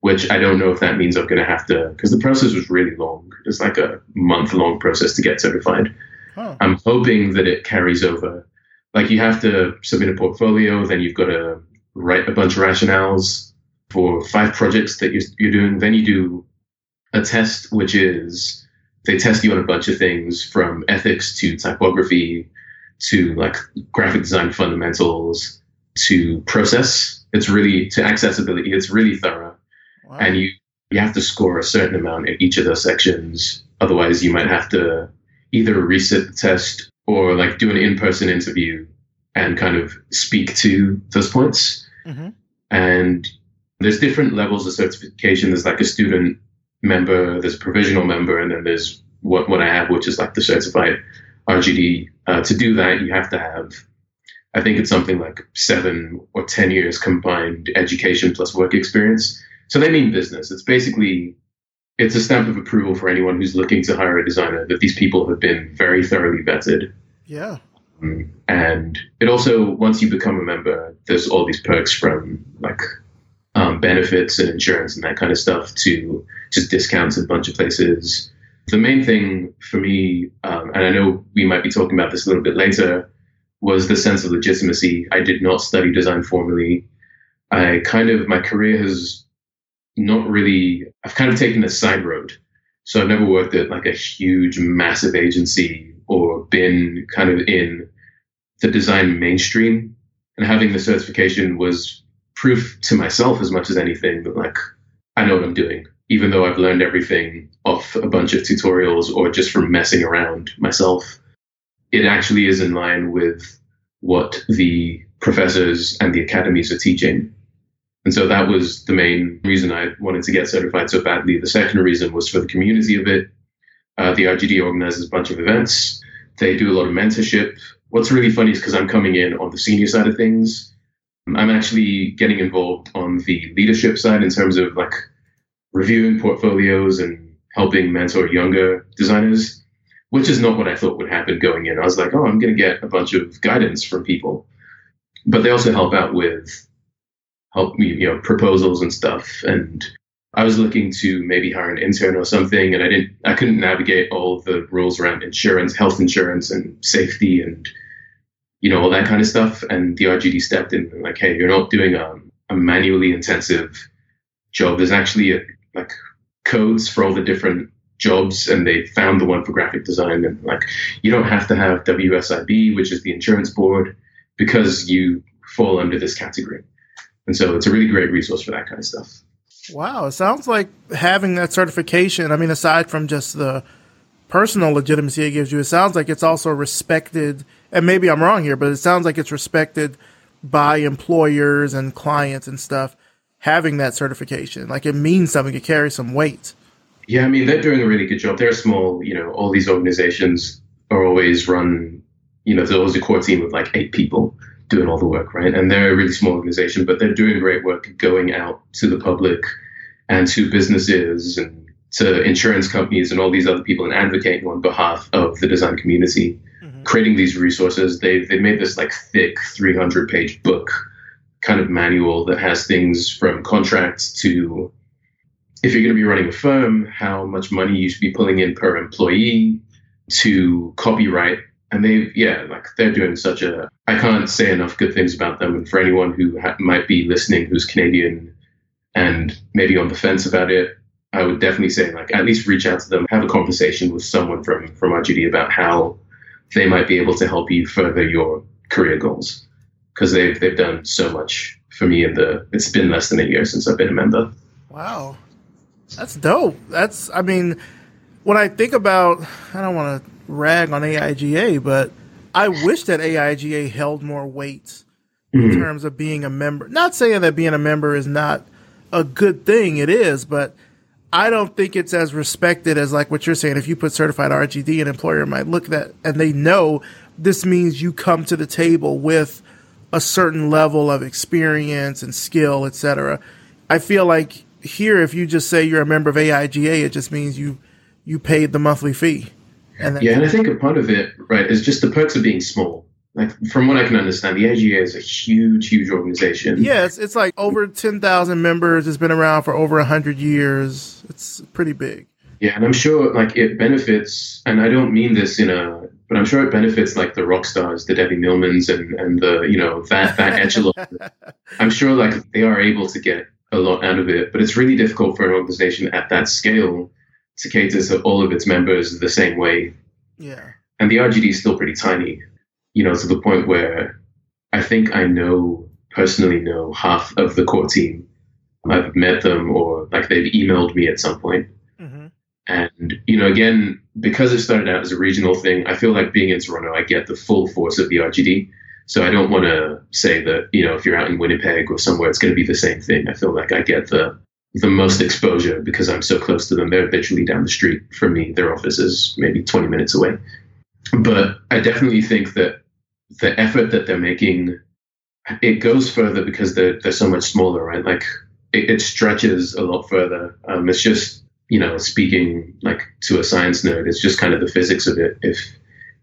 which I don't know if that means I'm going to have to, because the process was really long. It's like a month long process to get certified. Huh. I'm hoping that it carries over. Like you have to submit a portfolio, then you've got to write a bunch of rationales for five projects that you're, you're doing. Then you do a test, which is they test you on a bunch of things from ethics to typography to like graphic design fundamentals to process. It's really to accessibility. It's really thorough, wow. and you you have to score a certain amount in each of those sections. Otherwise, you might have to either reset the test or like do an in-person interview and kind of speak to those points. Mm-hmm. And there's different levels of certification. There's like a student member, there's a provisional member, and then there's what what I have, which is like the certified RGD. Uh, to do that, you have to have, I think it's something like seven or 10 years combined education plus work experience. So they mean business. It's basically, it's a stamp of approval for anyone who's looking to hire a designer that these people have been very thoroughly vetted. Yeah. Um, and it also, once you become a member, there's all these perks from like um, benefits and insurance and that kind of stuff to just discounts at a bunch of places the main thing for me, um, and I know we might be talking about this a little bit later, was the sense of legitimacy. I did not study design formally. I kind of, my career has not really, I've kind of taken a side road. So I've never worked at like a huge, massive agency or been kind of in the design mainstream. And having the certification was proof to myself as much as anything that like I know what I'm doing even though I've learned everything off a bunch of tutorials or just from messing around myself, it actually is in line with what the professors and the academies are teaching. And so that was the main reason I wanted to get certified so badly. The second reason was for the community of it. Uh, the RGD organizes a bunch of events. They do a lot of mentorship. What's really funny is because I'm coming in on the senior side of things. I'm actually getting involved on the leadership side in terms of like reviewing portfolios and helping mentor younger designers, which is not what I thought would happen going in. I was like, oh, I'm going to get a bunch of guidance from people, but they also help out with help me, you know, proposals and stuff. And I was looking to maybe hire an intern or something, and I didn't, I couldn't navigate all the rules around insurance, health insurance, and safety, and you know all that kind of stuff. And the RGD stepped in and like, hey, you're not doing a, a manually intensive job. There's actually a like codes for all the different jobs and they found the one for graphic design and like you don't have to have WSIB which is the insurance board because you fall under this category. And so it's a really great resource for that kind of stuff. Wow it sounds like having that certification I mean aside from just the personal legitimacy it gives you it sounds like it's also respected and maybe I'm wrong here but it sounds like it's respected by employers and clients and stuff having that certification like it means something it carries some weight yeah, I mean, they're doing a really good job. They're small, you know, all these organizations are always run, you know, there's always a core team of like eight people doing all the work, right? And they're a really small organization, but they're doing great work going out to the public and to businesses and to insurance companies and all these other people and advocating on behalf of the design community, mm-hmm. creating these resources. They've, they made this like thick 300 page book kind of manual that has things from contracts to if you're going to be running a firm, how much money you should be pulling in per employee to copyright. And they, yeah, like they're doing such a, I can't say enough good things about them. And for anyone who ha- might be listening who's Canadian and maybe on the fence about it, I would definitely say like at least reach out to them, have a conversation with someone from from RGD about how they might be able to help you further your career goals because they've they've done so much for me in the it's been less than a year since I've been a member. Wow. That's dope. That's, I mean, when I think about, I don't want to rag on AIGA, but I wish that AIGA held more weight mm-hmm. in terms of being a member. Not saying that being a member is not a good thing, it is, but I don't think it's as respected as like what you're saying. If you put certified RGD, an employer might look at that and they know this means you come to the table with a certain level of experience and skill, etc. I feel like here, if you just say you're a member of AIGA, it just means you you paid the monthly fee. And yeah, and I think a part of it, right, is just the perks of being small. Like from what I can understand, the AIGA is a huge, huge organization. Yeah, it's, it's like over ten thousand members. It's been around for over hundred years. It's pretty big. Yeah, and I'm sure like it benefits, and I don't mean this in a, but I'm sure it benefits like the rock stars, the Debbie Millmans, and and the you know that that echelon. I'm sure like they are able to get a lot out of it. But it's really difficult for an organization at that scale to cater to all of its members the same way. Yeah. And the RGD is still pretty tiny, you know, to the point where I think I know, personally know half of the core team. I've met them or like they've emailed me at some point. And, you know, again, because it started out as a regional thing, I feel like being in Toronto, I get the full force of the RGD. So I don't want to say that, you know, if you're out in Winnipeg or somewhere, it's going to be the same thing. I feel like I get the the most exposure because I'm so close to them. They're literally down the street from me. Their office is maybe 20 minutes away. But I definitely think that the effort that they're making, it goes further because they're, they're so much smaller, right? Like it, it stretches a lot further. Um, it's just, you know, speaking like to a science nerd, it's just kind of the physics of it. If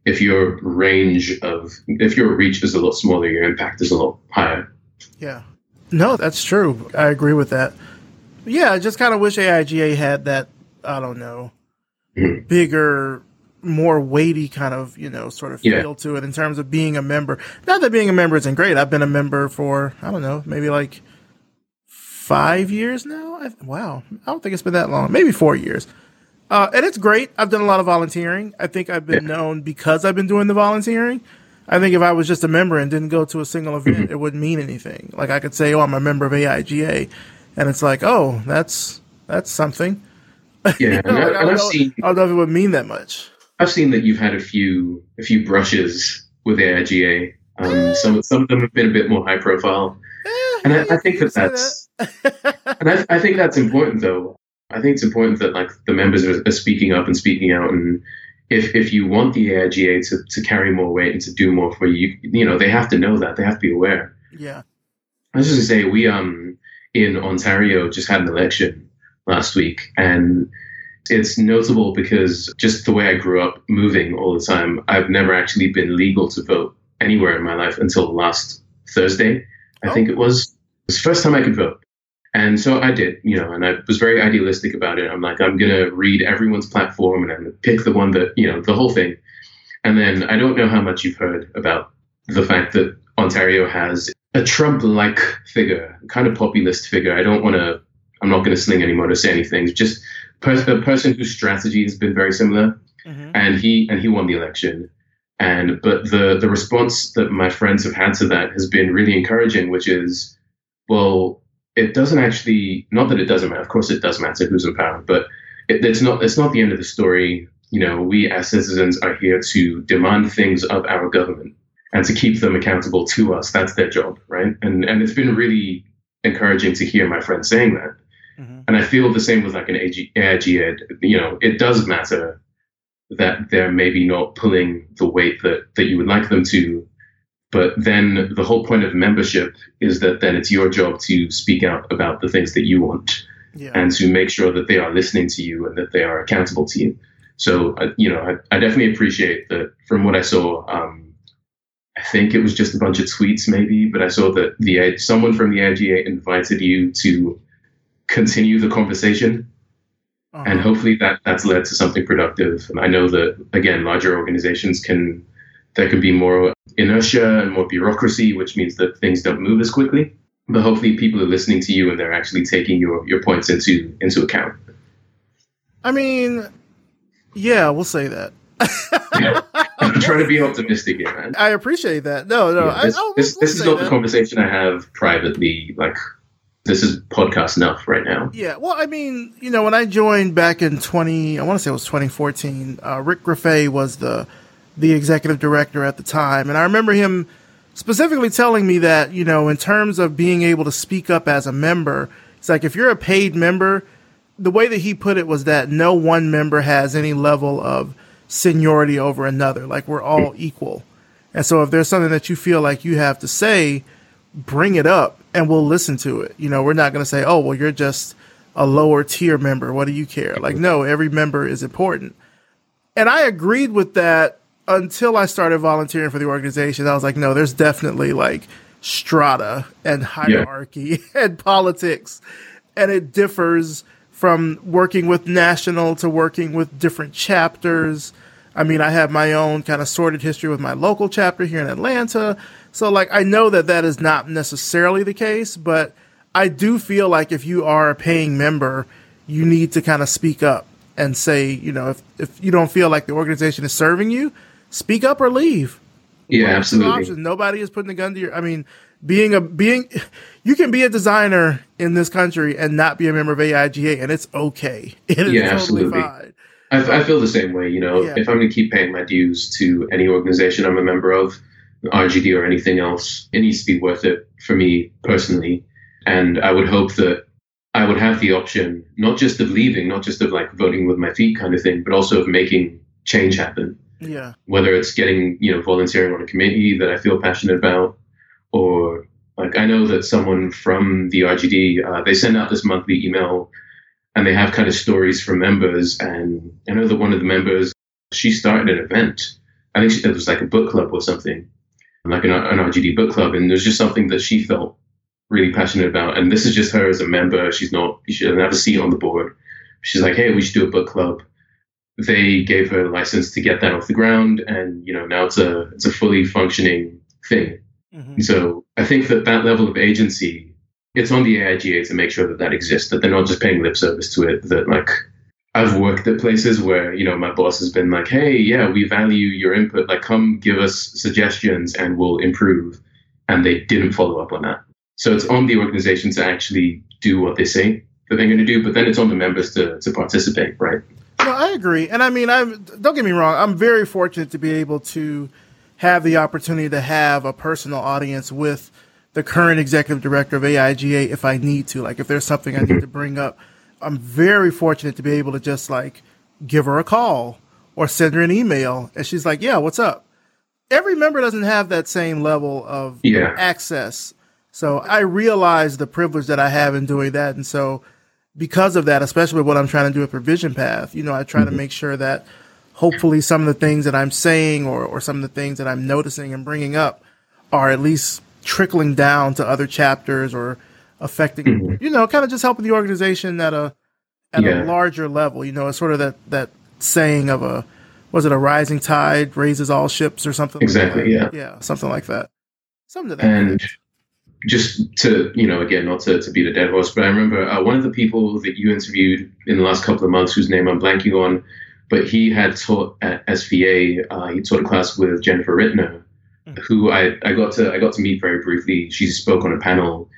if your range of if your reach is a lot smaller, your impact is a lot higher. Yeah. No, that's true. I agree with that. Yeah, I just kind of wish AIGA had that, I don't know, mm-hmm. bigger, more weighty kind of, you know, sort of feel yeah. to it in terms of being a member. Not that being a member isn't great. I've been a member for, I don't know, maybe like five years now. I, wow. I don't think it's been that long. Maybe four years. Uh, and it's great. I've done a lot of volunteering. I think I've been yeah. known because I've been doing the volunteering. I think if I was just a member and didn't go to a single event, mm-hmm. it wouldn't mean anything. Like I could say, "Oh, I'm a member of AIGA," and it's like, "Oh, that's that's something." Yeah, you know, like, I, I, don't know, seen, I don't know if it would mean that much. I've seen that you've had a few a few brushes with AIGA. Um, some some of them have been a bit more high profile, and I, I, think that that's that. and I, I think that's important though. I think it's important that like the members are, are speaking up and speaking out and if if you want the AIGA to, to carry more weight and to do more for you, you know, they have to know that. They have to be aware. Yeah. I was just gonna say we um in Ontario just had an election last week and it's notable because just the way I grew up moving all the time, I've never actually been legal to vote anywhere in my life until last Thursday, I oh. think it was. It was the first time I could vote. And so I did, you know, and I was very idealistic about it. I'm like, I'm going to read everyone's platform and I'm going to pick the one that, you know, the whole thing. And then I don't know how much you've heard about the fact that Ontario has a Trump like figure, kind of populist figure. I don't want to, I'm not not going to sling anymore to say anything. Just pers- a person whose strategy has been very similar, mm-hmm. and he and he won the election. And but the the response that my friends have had to that has been really encouraging, which is, well, it doesn't actually not that it doesn't matter. Of course, it does matter who's in power, but it, it's not it's not the end of the story. You know, we as citizens are here to demand things of our government and to keep them accountable to us. That's their job, right? And and it's been really encouraging to hear my friends saying that. Mm-hmm. And I feel the same with like an AG, AIG ed. You know, it does matter that they're maybe not pulling the weight that, that you would like them to. But then the whole point of membership is that then it's your job to speak out about the things that you want yeah. and to make sure that they are listening to you and that they are accountable to you. So, uh, you know, I, I, definitely appreciate that from what I saw. Um, I think it was just a bunch of tweets, maybe, but I saw that the someone from the IGA invited you to continue the conversation uh-huh. and hopefully that that's led to something productive. I know that again, larger organizations can there can be more inertia and more bureaucracy, which means that things don't move as quickly. But hopefully, people are listening to you and they're actually taking your your points into into account. I mean, yeah, we'll say that. yeah. I'm trying to be optimistic here, man. I appreciate that. No, no, yeah, this, I, this, this is not that. the conversation I have privately, like this is podcast enough right now. Yeah, well, I mean, you know, when I joined back in twenty, I want to say it was twenty fourteen. Uh, Rick Grefé was the the executive director at the time, and I remember him specifically telling me that you know, in terms of being able to speak up as a member, it's like if you're a paid member, the way that he put it was that no one member has any level of seniority over another. Like we're all equal, and so if there's something that you feel like you have to say, bring it up and we'll listen to it. You know, we're not going to say, oh, well, you're just a lower tier member. What do you care? Like, no, every member is important. And I agreed with that until I started volunteering for the organization. I was like, no, there's definitely like strata and hierarchy yeah. and politics. And it differs from working with national to working with different chapters. I mean, I have my own kind of sorted history with my local chapter here in Atlanta. So like I know that that is not necessarily the case, but I do feel like if you are a paying member, you need to kind of speak up and say, you know, if if you don't feel like the organization is serving you, speak up or leave. Yeah, absolutely. Nobody is putting a gun to your. I mean, being a being, you can be a designer in this country and not be a member of AIGA, and it's okay. It is yeah, totally absolutely. fine. I, I, feel the same way. You know, yeah. if I'm going to keep paying my dues to any organization I'm a member of, RGD or anything else. It needs to be worth it for me personally. And I would hope that I would have the option, not just of leaving, not just of like voting with my feet kind of thing, but also of making change happen. Yeah. Whether it's getting, you know, volunteering on a committee that I feel passionate about, or like I know that someone from the RGD, uh, they send out this monthly email and they have kind of stories from members. And I know that one of the members, she started an event. I think she, it was like a book club or something like an, an RGD book club, and there's just something that she felt really passionate about. And this is just her as a member. She's not, she doesn't have a seat on the board. She's like, hey, we should do a book club. They gave her a license to get that off the ground, and you know now it's a it's a fully functioning thing. Mm-hmm. So I think that that level of agency, it's on the AIGA to make sure that that exists. That they're not just paying lip service to it. That like I've worked at places where, you know, my boss has been like, hey, yeah, we value your input. Like, come give us suggestions and we'll improve. And they didn't follow up on that. So it's on the organization to actually do what they say that they're going to do, but then it's on the members to, to participate, right? No, I agree. And I mean, I'm, don't get me wrong, I'm very fortunate to be able to have the opportunity to have a personal audience with the current executive director of AIGA if I need to. Like, if there's something I need mm-hmm. to bring up I'm very fortunate to be able to just like give her a call or send her an email, and she's like, "Yeah, what's up?" Every member doesn't have that same level of yeah. access, so I realize the privilege that I have in doing that, and so because of that, especially what I'm trying to do with Revision Path, you know, I try mm-hmm. to make sure that hopefully some of the things that I'm saying or or some of the things that I'm noticing and bringing up are at least trickling down to other chapters or affecting, mm-hmm. you know, kind of just helping the organization at a at yeah. a larger level. You know, it's sort of that that saying of a was it a rising tide raises all ships or something? Exactly. Like yeah. Yeah, something like that. Something to that. And just to you know again not to, to beat a dead horse but i remember uh, one of the people that you interviewed in the last couple of months whose name i'm blanking on but he had taught at sva uh, he taught a class with jennifer rittner mm. who I, I got to i got to meet very briefly she spoke on a panel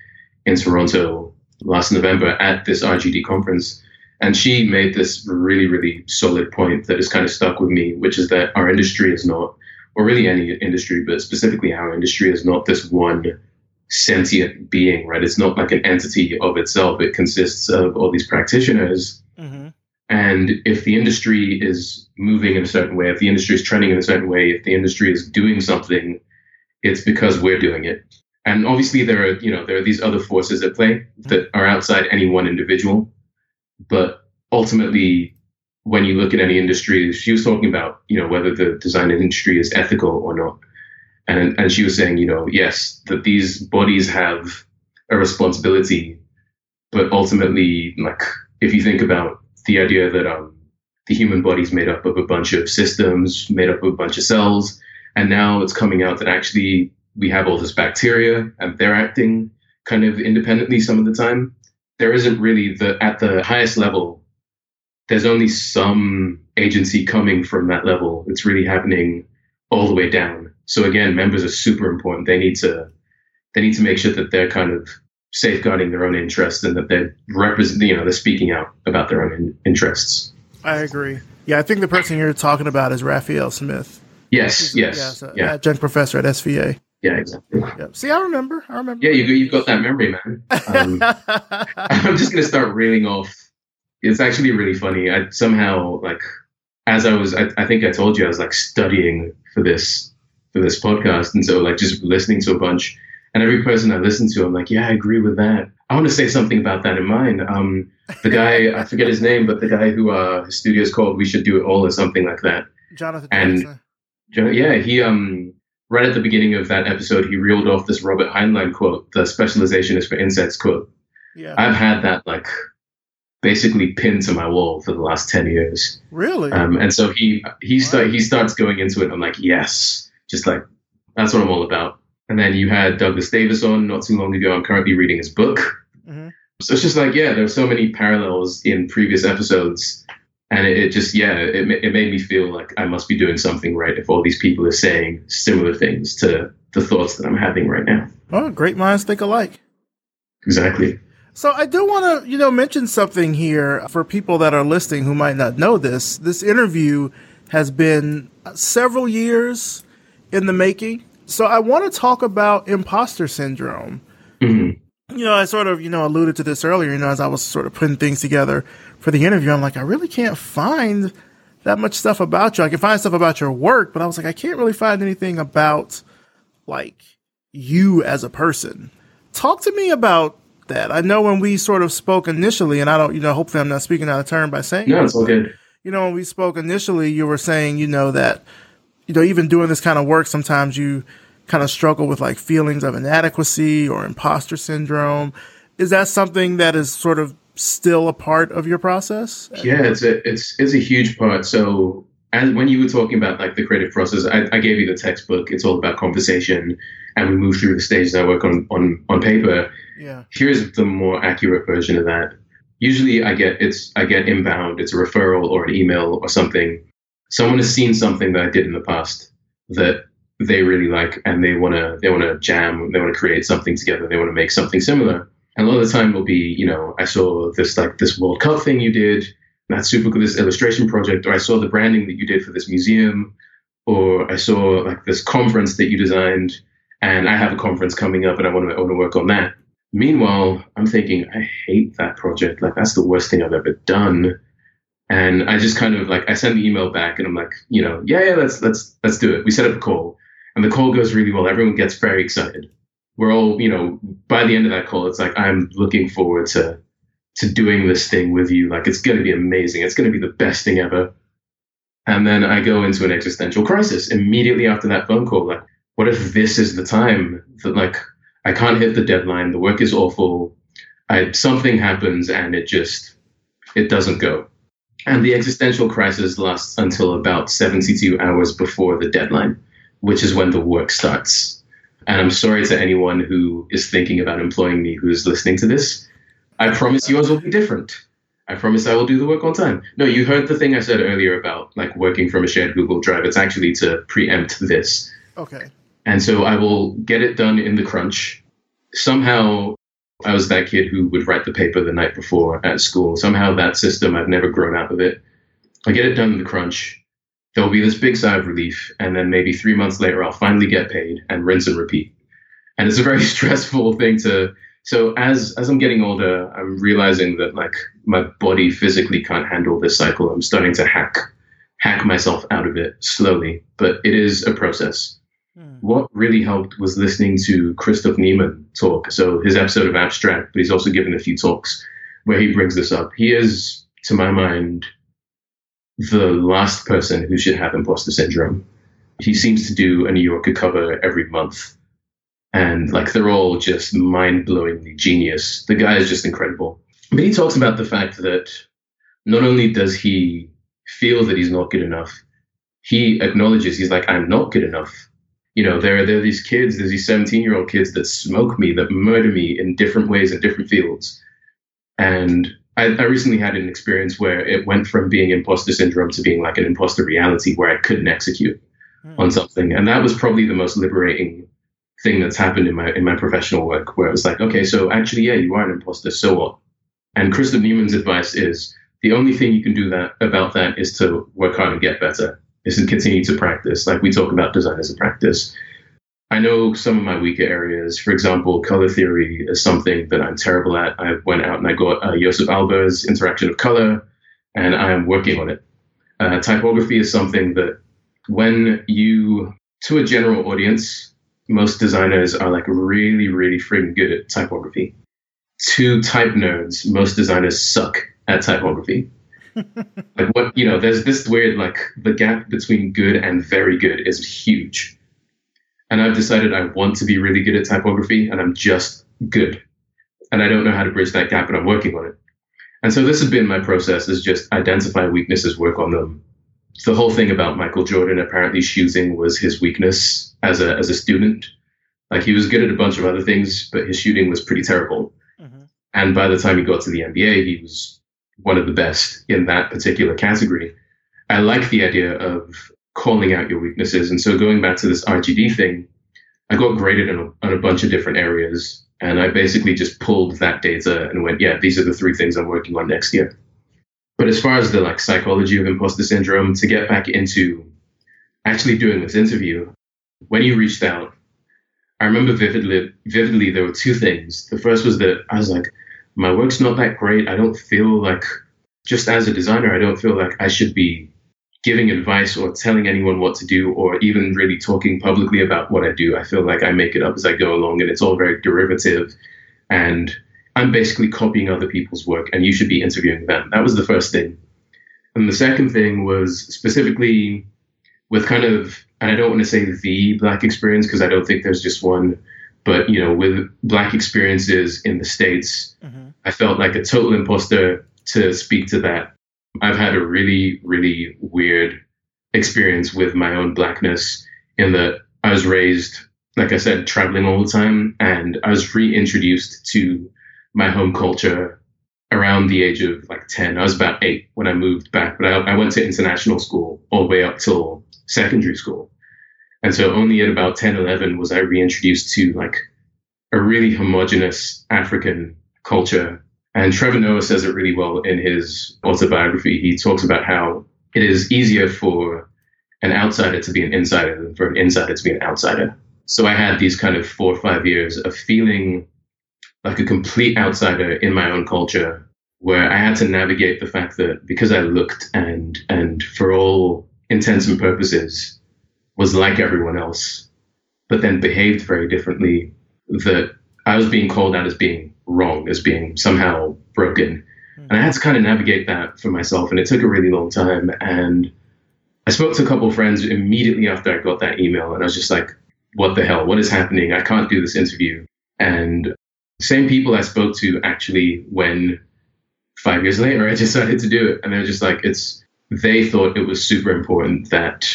in toronto last november at this rgd conference and she made this really really solid point that has kind of stuck with me which is that our industry is not or really any industry but specifically our industry is not this one sentient being, right? It's not like an entity of itself. It consists of all these practitioners. Mm-hmm. And if the industry is moving in a certain way, if the industry is trending in a certain way, if the industry is doing something, it's because we're doing it. And obviously there are, you know, there are these other forces at play mm-hmm. that are outside any one individual. But ultimately, when you look at any industry, she was talking about, you know, whether the design industry is ethical or not. And, and she was saying, you know, yes, that these bodies have a responsibility, but ultimately, like, if you think about the idea that um, the human body is made up of a bunch of systems, made up of a bunch of cells, and now it's coming out that actually we have all this bacteria and they're acting kind of independently some of the time. There isn't really the at the highest level. There's only some agency coming from that level. It's really happening all the way down. So again, members are super important. They need to they need to make sure that they're kind of safeguarding their own interests and that they're represent you know they're speaking out about their own in- interests. I agree. Yeah, I think the person you're talking about is Raphael Smith. Yes, yes, a, yeah, adjunct professor at SVA. Yeah, exactly. Yeah. See, I remember. I remember. Yeah, you you've got that memory, man. Um, I'm just gonna start reeling off. It's actually really funny. I somehow like as I was. I, I think I told you I was like studying for this for this podcast. And so like just listening to a bunch and every person I listen to, I'm like, yeah, I agree with that. I want to say something about that in mind. Um, the guy, I forget his name, but the guy who uh, his studio is called We Should Do It All or something like that. Jonathan and yeah, he um right at the beginning of that episode, he reeled off this Robert Heinlein quote, the specialization is for insects quote. Yeah. I've had that like basically pinned to my wall for the last 10 years. Really? Um, and so he he wow. start he starts going into it. I'm like, yes, just like that's what I'm all about. And then you had Douglas Davis on not too long ago. I'm currently reading his book. Mm-hmm. So it's just like, yeah, there's so many parallels in previous episodes. And it, it just, yeah, it, it made me feel like I must be doing something right if all these people are saying similar things to the thoughts that I'm having right now. Oh, great minds think alike. Exactly. So I do want to, you know, mention something here for people that are listening who might not know this. This interview has been several years in the making. So I want to talk about imposter syndrome. Mm-hmm. You know, I sort of, you know, alluded to this earlier, you know, as I was sort of putting things together for the interview. I'm like, I really can't find that much stuff about you. I can find stuff about your work, but I was like, I can't really find anything about like you as a person. Talk to me about that. I know when we sort of spoke initially, and I don't, you know, hopefully I'm not speaking out of turn by saying no, it's all good. You know, when we spoke initially, you were saying, you know, that you know, even doing this kind of work, sometimes you kind of struggle with like feelings of inadequacy or imposter syndrome. Is that something that is sort of still a part of your process? Yeah, it's a it's it's a huge part. So as when you were talking about like the creative process, I, I gave you the textbook. It's all about conversation, and we move through the stages I work on on on paper. Yeah. Here's the more accurate version of that. Usually, I get it's I get inbound. It's a referral or an email or something someone has seen something that I did in the past that they really like and they want to they want to jam they want to create something together they want to make something similar and a lot of the time will be you know i saw this like this world cup thing you did that's super cool this illustration project or i saw the branding that you did for this museum or i saw like this conference that you designed and i have a conference coming up and i want to, I want to work on that meanwhile i'm thinking i hate that project like that's the worst thing i've ever done and I just kind of like I send the email back and I'm like, you know, yeah, yeah, let's let's let's do it. We set up a call. And the call goes really well. Everyone gets very excited. We're all, you know, by the end of that call, it's like I'm looking forward to to doing this thing with you. Like it's gonna be amazing. It's gonna be the best thing ever. And then I go into an existential crisis immediately after that phone call. Like, what if this is the time that like I can't hit the deadline, the work is awful, I something happens and it just it doesn't go and the existential crisis lasts until about 72 hours before the deadline, which is when the work starts. And I'm sorry to anyone who is thinking about employing me who is listening to this. I promise yours will be different. I promise I will do the work on time. No, you heard the thing I said earlier about like working from a shared Google Drive. It's actually to preempt this. Okay. And so I will get it done in the crunch. Somehow I was that kid who would write the paper the night before at school. Somehow that system, I've never grown out of it. I get it done in the crunch. There'll be this big sigh of relief. And then maybe three months later, I'll finally get paid and rinse and repeat. And it's a very stressful thing to. So as as I'm getting older, I'm realizing that like my body physically can't handle this cycle. I'm starting to hack hack myself out of it slowly, but it is a process. Hmm. What really helped was listening to Christoph Niemann talk. So his episode of Abstract, but he's also given a few talks where he brings this up. He is, to my mind, the last person who should have imposter syndrome. He seems to do a New Yorker cover every month. And like they're all just mind blowingly genius. The guy is just incredible. But he talks about the fact that not only does he feel that he's not good enough, he acknowledges he's like, I'm not good enough. You know, there are, there are these kids, there's these 17 year old kids that smoke me, that murder me in different ways in different fields. And I, I, recently had an experience where it went from being imposter syndrome to being like an imposter reality where I couldn't execute mm. on something. And that was probably the most liberating thing that's happened in my in my professional work where it was like, okay, so actually, yeah, you are an imposter, so what? And Christoph Niemann's advice is the only thing you can do that about that is to work hard and get better, is to continue to practice. Like we talk about design as a practice. I know some of my weaker areas. For example, color theory is something that I'm terrible at. I went out and I got uh, Josef Albers' Interaction of Color, and I am working on it. Uh, typography is something that when you, to a general audience, most designers are like really, really freaking good at typography. To type nerds, most designers suck at typography. like what you know, there's this weird like the gap between good and very good is huge and I've decided I want to be really good at typography and I'm just good. And I don't know how to bridge that gap, but I'm working on it. And so this has been my process is just identify weaknesses, work on them. The whole thing about Michael Jordan apparently shooting was his weakness as a as a student. Like he was good at a bunch of other things, but his shooting was pretty terrible. Mm-hmm. And by the time he got to the NBA, he was one of the best in that particular category. I like the idea of calling out your weaknesses. And so going back to this RGD thing, I got graded on a, a bunch of different areas. And I basically just pulled that data and went, yeah, these are the three things I'm working on next year. But as far as the like psychology of imposter syndrome, to get back into actually doing this interview, when you reached out, I remember vividly, vividly there were two things. The first was that I was like, my work's not that great. I don't feel like, just as a designer, I don't feel like I should be giving advice or telling anyone what to do or even really talking publicly about what I do. I feel like I make it up as I go along and it's all very derivative and I'm basically copying other people's work and you should be interviewing them. That was the first thing. And the second thing was specifically with kind of, and I don't want to say the black experience because I don't think there's just one, but you know, with black experiences in the States, mm-hmm. I felt like a total imposter to speak to that I've had a really, really weird experience with my own blackness in that I was raised, like I said, traveling all the time, and I was reintroduced to my home culture around the age of like 10. I was about eight when I moved back, but I, I went to international school all the way up till secondary school. And so only at about 10, 11 was I reintroduced to like a really homogenous African culture and Trevor Noah says it really well in his autobiography. He talks about how it is easier for an outsider to be an insider than for an insider to be an outsider. So I had these kind of four or five years of feeling like a complete outsider in my own culture where I had to navigate the fact that because I looked and and for all intents and purposes was like everyone else, but then behaved very differently, that I was being called out as being wrong, as being somehow broken. Mm. And I had to kind of navigate that for myself, and it took a really long time. And I spoke to a couple of friends immediately after I got that email, and I was just like, what the hell? What is happening? I can't do this interview. And the same people I spoke to actually when five years later I decided to do it. And they were just like, it's, they thought it was super important that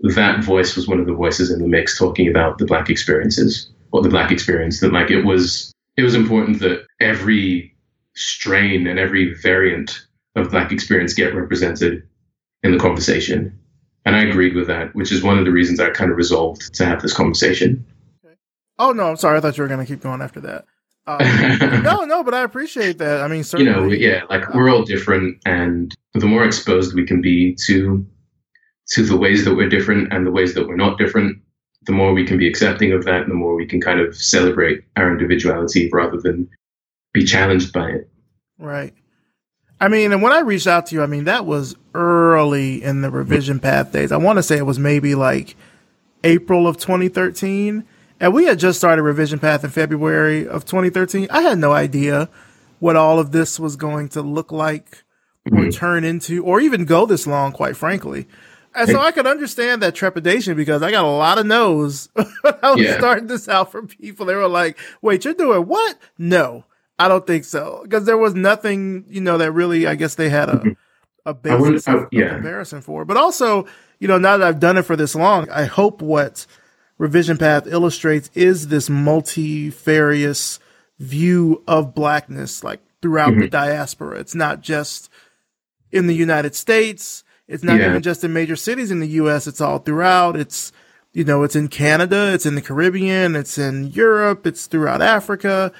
that voice was one of the voices in the mix talking about the black experiences or the black experience that like it was it was important that every strain and every variant of black experience get represented in the conversation. And i agreed with that which is one of the reasons i kind of resolved to have this conversation. Oh no i'm sorry. I thought you were going to keep going after that. Um, no no but i appreciate that. I mean certainly, you know yeah like we're all different and the more exposed we can be to to the ways that we're different and the ways that we're not different the more we can be accepting of that, the more we can kind of celebrate our individuality rather than be challenged by it. Right. I mean, and when I reached out to you, I mean, that was early in the revision path days. I want to say it was maybe like April of 2013. And we had just started revision path in February of 2013. I had no idea what all of this was going to look like or mm-hmm. turn into, or even go this long, quite frankly. And so I could understand that trepidation because I got a lot of no's when I was yeah. starting this out from people. They were like, wait, you're doing what? No, I don't think so. Because there was nothing, you know, that really, I guess they had a, mm-hmm. a basis I of, yeah. comparison for. But also, you know, now that I've done it for this long, I hope what Revision Path illustrates is this multifarious view of blackness, like throughout mm-hmm. the diaspora. It's not just in the United States it's not yeah. even just in major cities in the U.S. It's all throughout. It's, you know, it's in Canada. It's in the Caribbean. It's in Europe. It's throughout Africa.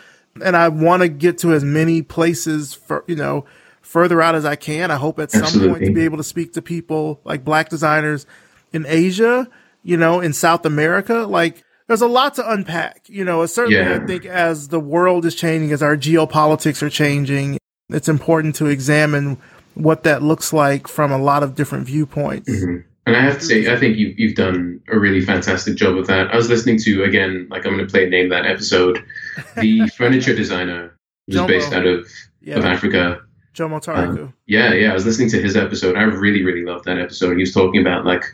And I want to get to as many places for, you know, further out as I can. I hope at Absolutely. some point to be able to speak to people like black designers in Asia, you know, in South America. Like, there's a lot to unpack. You know, certainly yeah. I think as the world is changing, as our geopolitics are changing, it's important to examine what that looks like from a lot of different viewpoints. Mm-hmm. And I have to say, I think you, you've done a really fantastic job of that. I was listening to, again, like I'm going to play name that episode, the furniture designer who's based out of, yeah. of Africa. Jomo Tariku. Um, yeah, yeah. I was listening to his episode. I really, really loved that episode. He was talking about like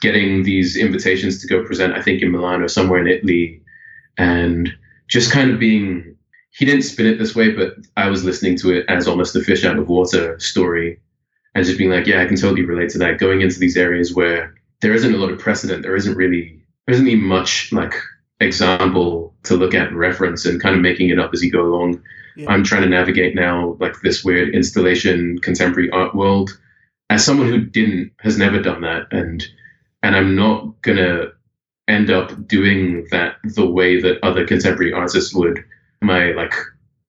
getting these invitations to go present, I think in Milan or somewhere in Italy, and just kind of being he didn't spin it this way, but I was listening to it as almost a fish out of water story and just being like, yeah, I can totally relate to that. Going into these areas where there isn't a lot of precedent, there isn't really, there isn't even much like example to look at and reference and kind of making it up as you go along. Yeah. I'm trying to navigate now like this weird installation contemporary art world as someone who didn't, has never done that. And, and I'm not gonna end up doing that the way that other contemporary artists would my like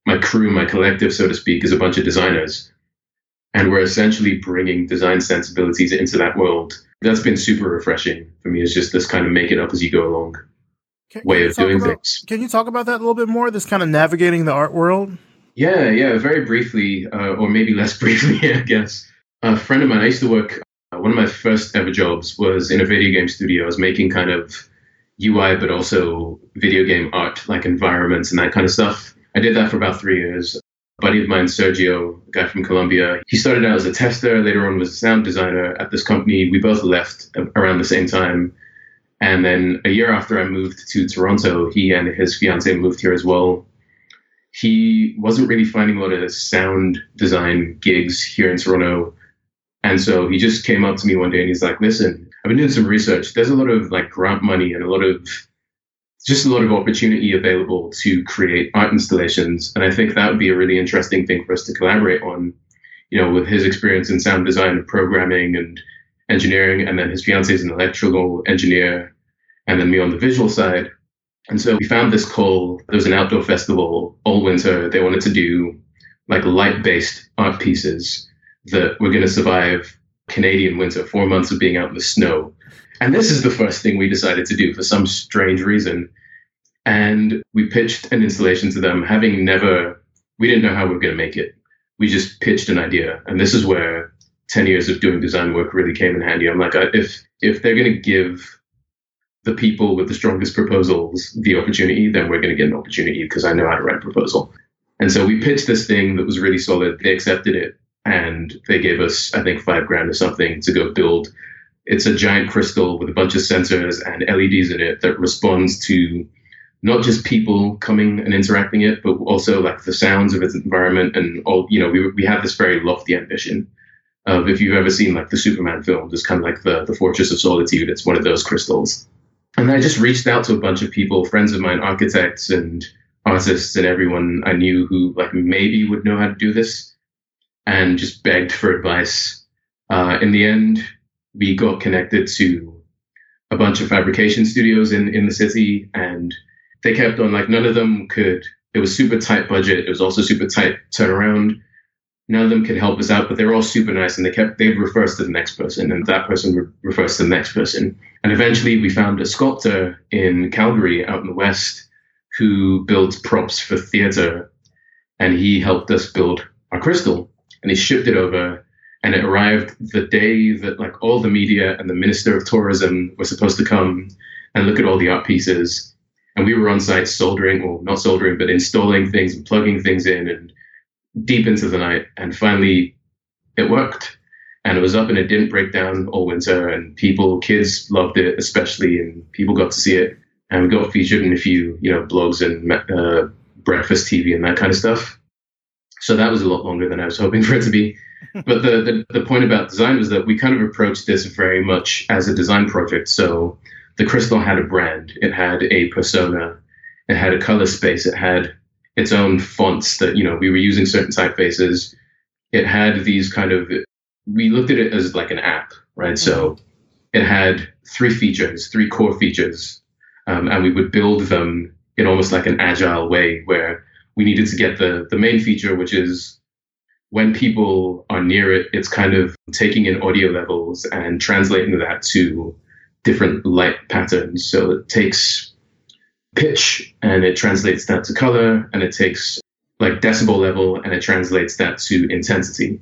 my crew, my collective, so to speak, is a bunch of designers, and we're essentially bringing design sensibilities into that world. That's been super refreshing for me. Is just this kind of make it up as you go along can, way can of doing about, things. Can you talk about that a little bit more? This kind of navigating the art world. Yeah, yeah, very briefly, uh, or maybe less briefly, I guess. A friend of mine, I used to work. Uh, one of my first ever jobs was in a video game studio. I was making kind of UI, but also video game art, like environments and that kind of stuff. I did that for about three years. A buddy of mine, Sergio, a guy from Colombia, he started out as a tester, later on was a sound designer at this company. We both left around the same time. And then a year after I moved to Toronto, he and his fiance moved here as well. He wasn't really finding a lot of sound design gigs here in Toronto. And so he just came up to me one day and he's like, listen, I've been doing some research. There's a lot of like grant money and a lot of just a lot of opportunity available to create art installations. And I think that would be a really interesting thing for us to collaborate on, you know, with his experience in sound design and programming and engineering. And then his fiance is an electrical engineer and then me on the visual side. And so we found this call. There was an outdoor festival all winter. They wanted to do like light based art pieces that were going to survive Canadian winter, four months of being out in the snow. And this is the first thing we decided to do for some strange reason. And we pitched an installation to them, having never, we didn't know how we were going to make it. We just pitched an idea. And this is where 10 years of doing design work really came in handy. I'm like, if, if they're going to give the people with the strongest proposals the opportunity, then we're going to get an opportunity because I know how to write a proposal. And so we pitched this thing that was really solid. They accepted it and they gave us, I think, five grand or something to go build. It's a giant crystal with a bunch of sensors and LEDs in it that responds to not just people coming and interacting it, but also like the sounds of its environment and all. You know, we we have this very lofty ambition of if you've ever seen like the Superman film, just kind of like the, the Fortress of Solitude. It's one of those crystals. And I just reached out to a bunch of people, friends of mine, architects and artists and everyone I knew who like maybe would know how to do this and just begged for advice. Uh, in the end, we got connected to a bunch of fabrication studios in, in the city and they kept on like none of them could it was super tight budget it was also super tight turnaround. None of them could help us out but they were all super nice and they kept they refer us to the next person and that person re- refers to the next person. And eventually we found a sculptor in calgary out in the west who builds props for theater and he helped us build our crystal and he shipped it over and it arrived the day that like all the media and the minister of tourism were supposed to come and look at all the art pieces. And we were on site soldering or not soldering but installing things and plugging things in and deep into the night. And finally it worked. And it was up and it didn't break down all winter and people kids loved it especially and people got to see it. And we got featured in a few you know blogs and uh, breakfast tv and that kind of stuff so that was a lot longer than i was hoping for it to be but the, the, the point about design was that we kind of approached this very much as a design project. So the crystal had a brand, it had a persona, it had a color space, it had its own fonts that you know we were using certain typefaces. It had these kind of we looked at it as like an app, right? Mm-hmm. So it had three features, three core features, um, and we would build them in almost like an agile way where we needed to get the the main feature, which is when people are near it, it's kind of taking in audio levels and translating that to different light patterns. So it takes pitch and it translates that to color, and it takes like decibel level and it translates that to intensity.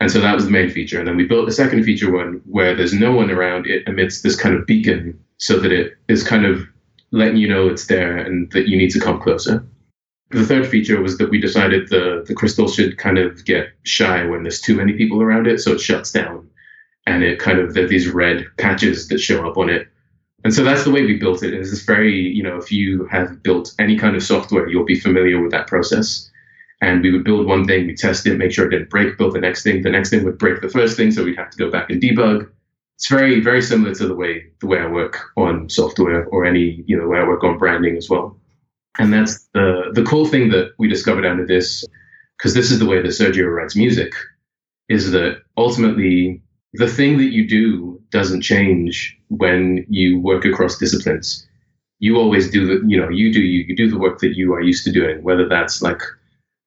And so that was the main feature. And then we built a second feature one where there's no one around. It emits this kind of beacon so that it is kind of letting you know it's there and that you need to come closer. The third feature was that we decided the, the crystal should kind of get shy when there's too many people around it, so it shuts down. And it kind of, there are these red patches that show up on it. And so that's the way we built it. It's this very, you know, if you have built any kind of software, you'll be familiar with that process. And we would build one thing, we test it, make sure it didn't break, build the next thing. The next thing would break the first thing, so we'd have to go back and debug. It's very, very similar to the way the way I work on software or any, you know, way I work on branding as well. And that's the the cool thing that we discovered out of this, because this is the way that Sergio writes music, is that ultimately the thing that you do doesn't change when you work across disciplines. You always do the, you know, you do you, you do the work that you are used to doing, whether that's like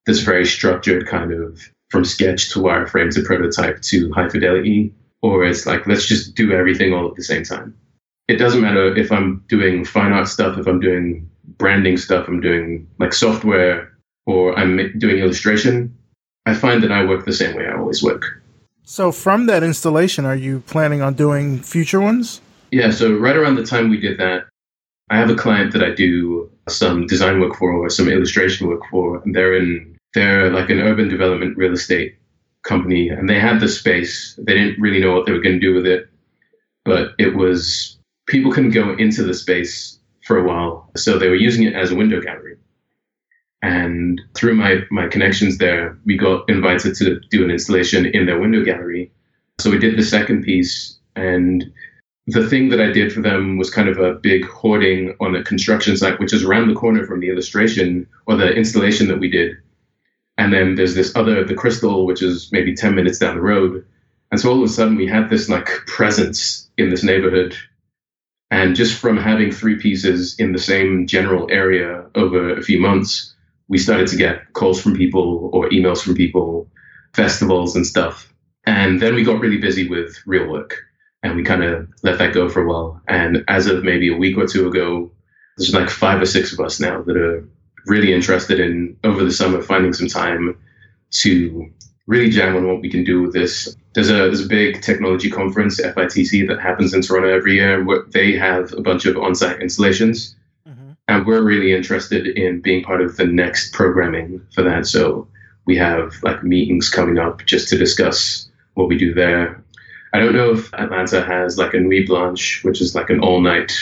this very structured kind of from sketch to wireframe to prototype to high fidelity, or it's like let's just do everything all at the same time. It doesn't matter if I'm doing fine art stuff, if I'm doing branding stuff, I'm doing like software, or I'm doing illustration, I find that I work the same way I always work. So, from that installation, are you planning on doing future ones? Yeah, so right around the time we did that, I have a client that I do some design work for or some illustration work for, and they're in they're like an urban development real estate company, and they had the space. They didn't really know what they were going to do with it, but it was people couldn't go into the space for a while. So they were using it as a window gallery. And through my, my connections there, we got invited to do an installation in their window gallery. So we did the second piece. And the thing that I did for them was kind of a big hoarding on a construction site, which is around the corner from the illustration or the installation that we did. And then there's this other, the crystal, which is maybe 10 minutes down the road. And so all of a sudden we had this like presence in this neighborhood and just from having three pieces in the same general area over a few months, we started to get calls from people or emails from people, festivals and stuff. And then we got really busy with real work and we kind of let that go for a while. And as of maybe a week or two ago, there's like five or six of us now that are really interested in over the summer finding some time to really jam on what we can do with this. There's a there's a big technology conference, FITC, that happens in Toronto every year. Where they have a bunch of on-site installations, mm-hmm. and we're really interested in being part of the next programming for that. So we have like meetings coming up just to discuss what we do there. I don't know if Atlanta has like a Nuit Blanche, which is like an all-night.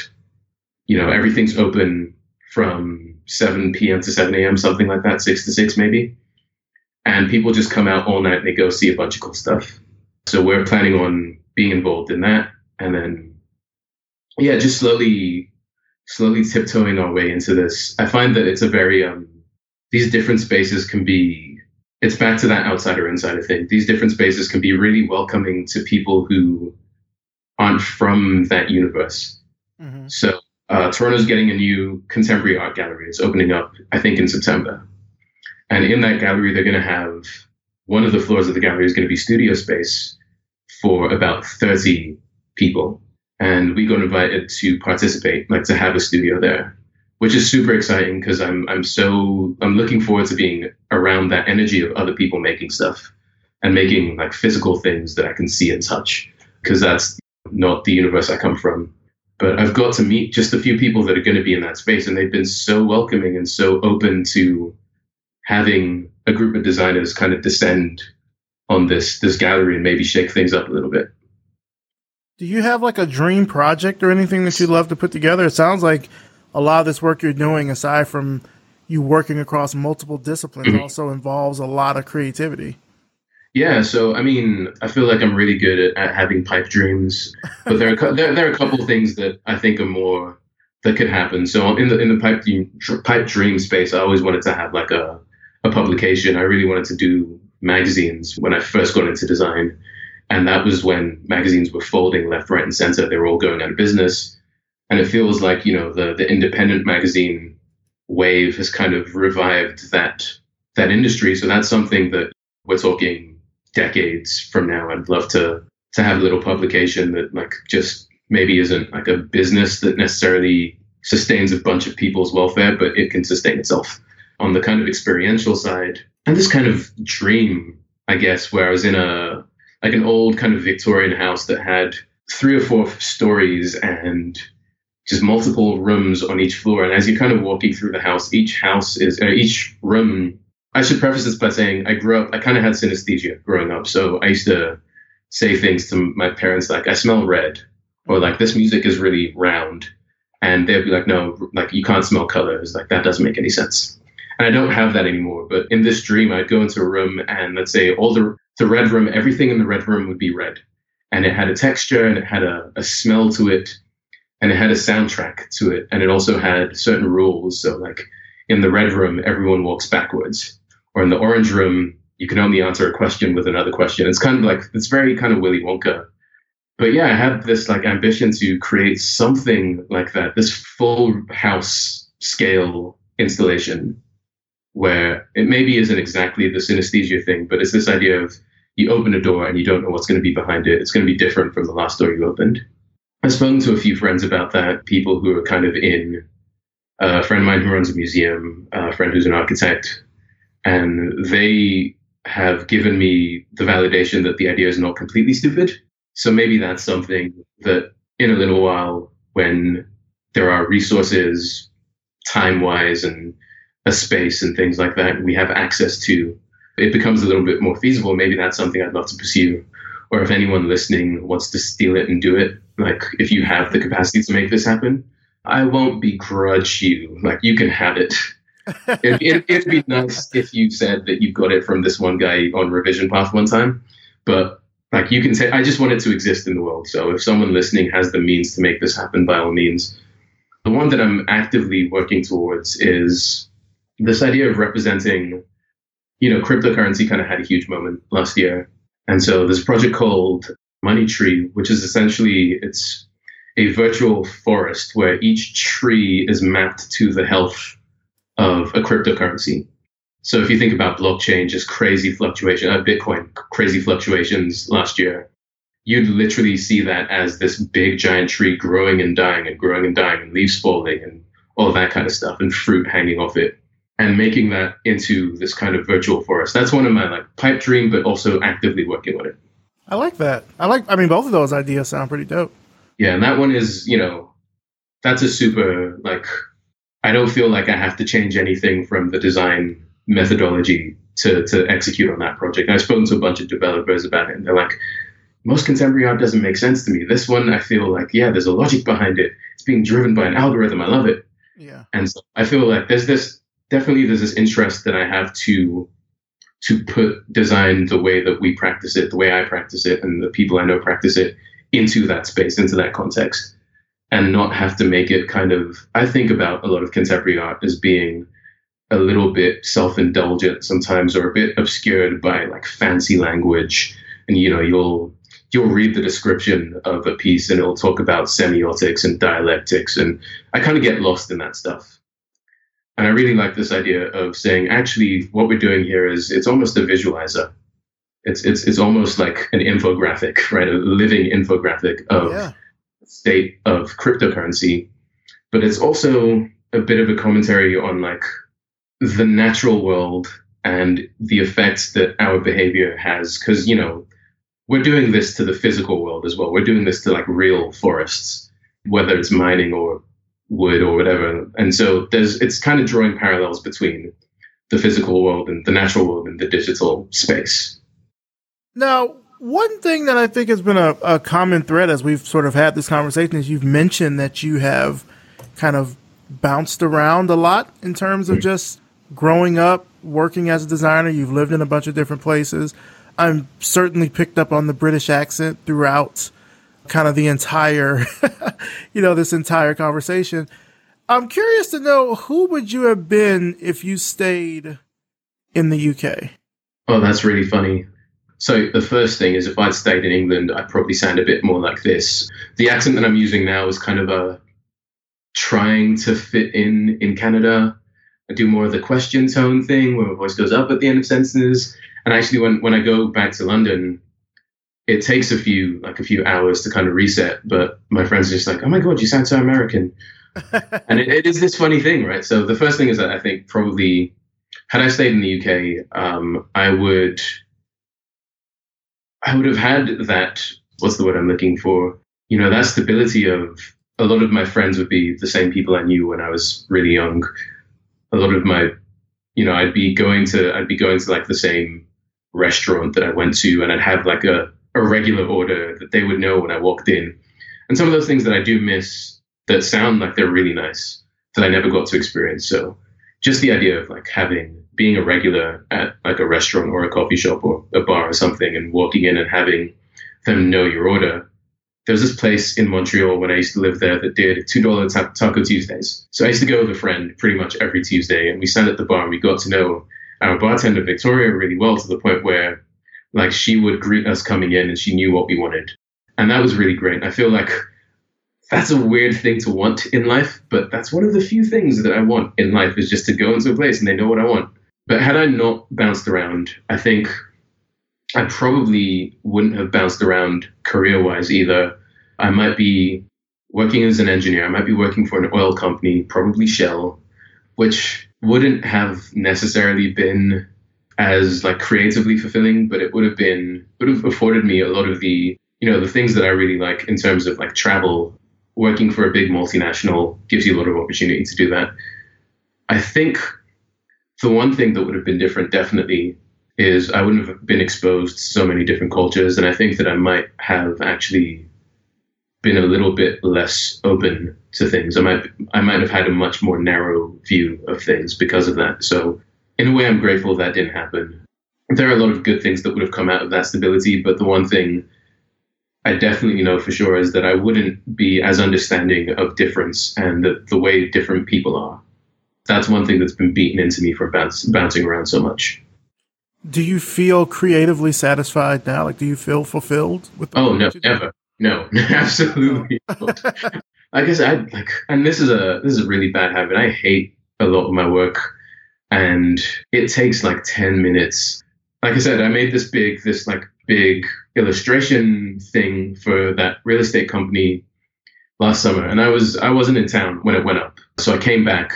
You know, everything's open from 7 p.m. to 7 a.m., something like that, six to six maybe and people just come out all night and they go see a bunch of cool stuff. So we're planning on being involved in that, and then yeah, just slowly, slowly tiptoeing our way into this. I find that it's a very um, these different spaces can be. It's back to that outsider insider thing. These different spaces can be really welcoming to people who aren't from that universe. Mm-hmm. So uh, Toronto's getting a new contemporary art gallery. It's opening up, I think, in September. And in that gallery, they're going to have one of the floors of the gallery is going to be studio space for about 30 people. And we got invited to participate, like to have a studio there, which is super exciting because I'm I'm so I'm looking forward to being around that energy of other people making stuff and making like physical things that I can see and touch because that's not the universe I come from. But I've got to meet just a few people that are going to be in that space, and they've been so welcoming and so open to having a group of designers kind of descend on this this gallery and maybe shake things up a little bit. Do you have like a dream project or anything that you'd love to put together? It sounds like a lot of this work you're doing, aside from you working across multiple disciplines, mm-hmm. also involves a lot of creativity. Yeah, so I mean, I feel like I'm really good at, at having pipe dreams, but there are there, there are a couple of things that I think are more that could happen. So in the in the pipe dream, pipe dream space, I always wanted to have like a a publication. I really wanted to do magazines when I first got into design, and that was when magazines were folding left, right, and center. They were all going out of business, and it feels like you know the the independent magazine wave has kind of revived that that industry. So that's something that we're talking decades from now, I'd love to to have a little publication that like just maybe isn't like a business that necessarily sustains a bunch of people's welfare, but it can sustain itself on the kind of experiential side. And this kind of dream, I guess, where I was in a like an old kind of Victorian house that had three or four stories and just multiple rooms on each floor. And as you're kind of walking through the house, each house is uh, each room I should preface this by saying I grew up, I kind of had synesthesia growing up. So I used to say things to my parents like, I smell red, or like, this music is really round. And they'd be like, no, like, you can't smell colors. Like, that doesn't make any sense. And I don't have that anymore. But in this dream, I'd go into a room and let's say all the, the red room, everything in the red room would be red. And it had a texture and it had a, a smell to it and it had a soundtrack to it. And it also had certain rules. So, like, in the red room, everyone walks backwards or in the orange room, you can only answer a question with another question. It's kind of like it's very kind of Willy Wonka. But yeah, I had this like ambition to create something like that, this full house scale installation where it maybe isn't exactly the synesthesia thing, but it's this idea of you open a door and you don't know what's going to be behind it. It's going to be different from the last door you opened. I've spoken to a few friends about that, people who are kind of in, a friend of mine who runs a museum, a friend who's an architect, and they have given me the validation that the idea is not completely stupid. So maybe that's something that in a little while, when there are resources, time wise, and a space and things like that, we have access to, it becomes a little bit more feasible. Maybe that's something I'd love to pursue. Or if anyone listening wants to steal it and do it, like if you have the capacity to make this happen, I won't begrudge you. Like you can have it it, it, it'd be nice if you said that you got it from this one guy on Revision Path one time, but like you can say, I just want it to exist in the world. So if someone listening has the means to make this happen, by all means. The one that I'm actively working towards is this idea of representing, you know, cryptocurrency kind of had a huge moment last year. And so this project called Money Tree, which is essentially it's a virtual forest where each tree is mapped to the health of a cryptocurrency. So if you think about blockchain, just crazy fluctuation, uh, Bitcoin, crazy fluctuations last year, you'd literally see that as this big giant tree growing and dying and growing and dying and leaves falling and all that kind of stuff and fruit hanging off it and making that into this kind of virtual forest. That's one of my like pipe dream, but also actively working on it. I like that. I like, I mean, both of those ideas sound pretty dope. Yeah. And that one is, you know, that's a super like I don't feel like I have to change anything from the design methodology to, to execute on that project. I've spoken to a bunch of developers about it, and they're like, most contemporary art doesn't make sense to me. This one, I feel like, yeah, there's a logic behind it. It's being driven by an algorithm. I love it. Yeah. And so I feel like there's this definitely there's this interest that I have to to put design the way that we practice it, the way I practice it, and the people I know practice it into that space, into that context, and not have to make it kind of. I think about a lot of contemporary art as being a little bit self-indulgent sometimes, or a bit obscured by like fancy language, and you know you'll you'll read the description of a piece and it'll talk about semiotics and dialectics, and I kind of get lost in that stuff. And I really like this idea of saying, actually, what we're doing here is it's almost a visualizer. It's it's it's almost like an infographic, right? A living infographic of yeah. state of cryptocurrency. But it's also a bit of a commentary on like the natural world and the effects that our behavior has. Because you know, we're doing this to the physical world as well. We're doing this to like real forests, whether it's mining or wood or whatever. And so there's it's kind of drawing parallels between the physical world and the natural world and the digital space. Now, one thing that I think has been a, a common thread as we've sort of had this conversation is you've mentioned that you have kind of bounced around a lot in terms of hmm. just growing up, working as a designer. You've lived in a bunch of different places. I'm certainly picked up on the British accent throughout kind of the entire, you know, this entire conversation. I'm curious to know who would you have been if you stayed in the UK? Oh, that's really funny. So the first thing is if I'd stayed in England, I'd probably sound a bit more like this. The accent that I'm using now is kind of a trying to fit in in Canada. I do more of the question tone thing where my voice goes up at the end of sentences. And actually, when, when I go back to London, it takes a few like a few hours to kind of reset. But my friends are just like, "Oh my god, you sound so American," and it, it is this funny thing, right? So the first thing is that I think probably had I stayed in the UK, um, I would I would have had that. What's the word I'm looking for? You know, that stability of a lot of my friends would be the same people I knew when I was really young. A lot of my, you know, I'd be going to I'd be going to like the same restaurant that I went to, and I'd have like a a regular order that they would know when I walked in. And some of those things that I do miss that sound like they're really nice that I never got to experience. So just the idea of like having being a regular at like a restaurant or a coffee shop or a bar or something and walking in and having them know your order. There was this place in Montreal when I used to live there that did two dollar taco Tuesdays. So I used to go with a friend pretty much every Tuesday, and we sat at the bar and we got to know our bartender Victoria really well to the point where like she would greet us coming in and she knew what we wanted. And that was really great. I feel like that's a weird thing to want in life, but that's one of the few things that I want in life is just to go into a place and they know what I want. But had I not bounced around, I think I probably wouldn't have bounced around career wise either. I might be working as an engineer, I might be working for an oil company, probably Shell, which wouldn't have necessarily been as like creatively fulfilling, but it would have been would have afforded me a lot of the you know the things that I really like in terms of like travel. Working for a big multinational gives you a lot of opportunity to do that. I think the one thing that would have been different definitely is I wouldn't have been exposed to so many different cultures, and I think that I might have actually been a little bit less open to things. I might I might have had a much more narrow view of things because of that. So in a way, I'm grateful that didn't happen. There are a lot of good things that would have come out of that stability, but the one thing I definitely know for sure is that I wouldn't be as understanding of difference and the, the way different people are. That's one thing that's been beaten into me for bounce, bouncing around so much. Do you feel creatively satisfied now? Like, do you feel fulfilled with? The oh no, never. No, absolutely. Oh. like I said, like, and this is a this is a really bad habit. I hate a lot of my work and it takes like 10 minutes. Like i said i made this big this like big illustration thing for that real estate company last summer and i was i wasn't in town when it went up. So i came back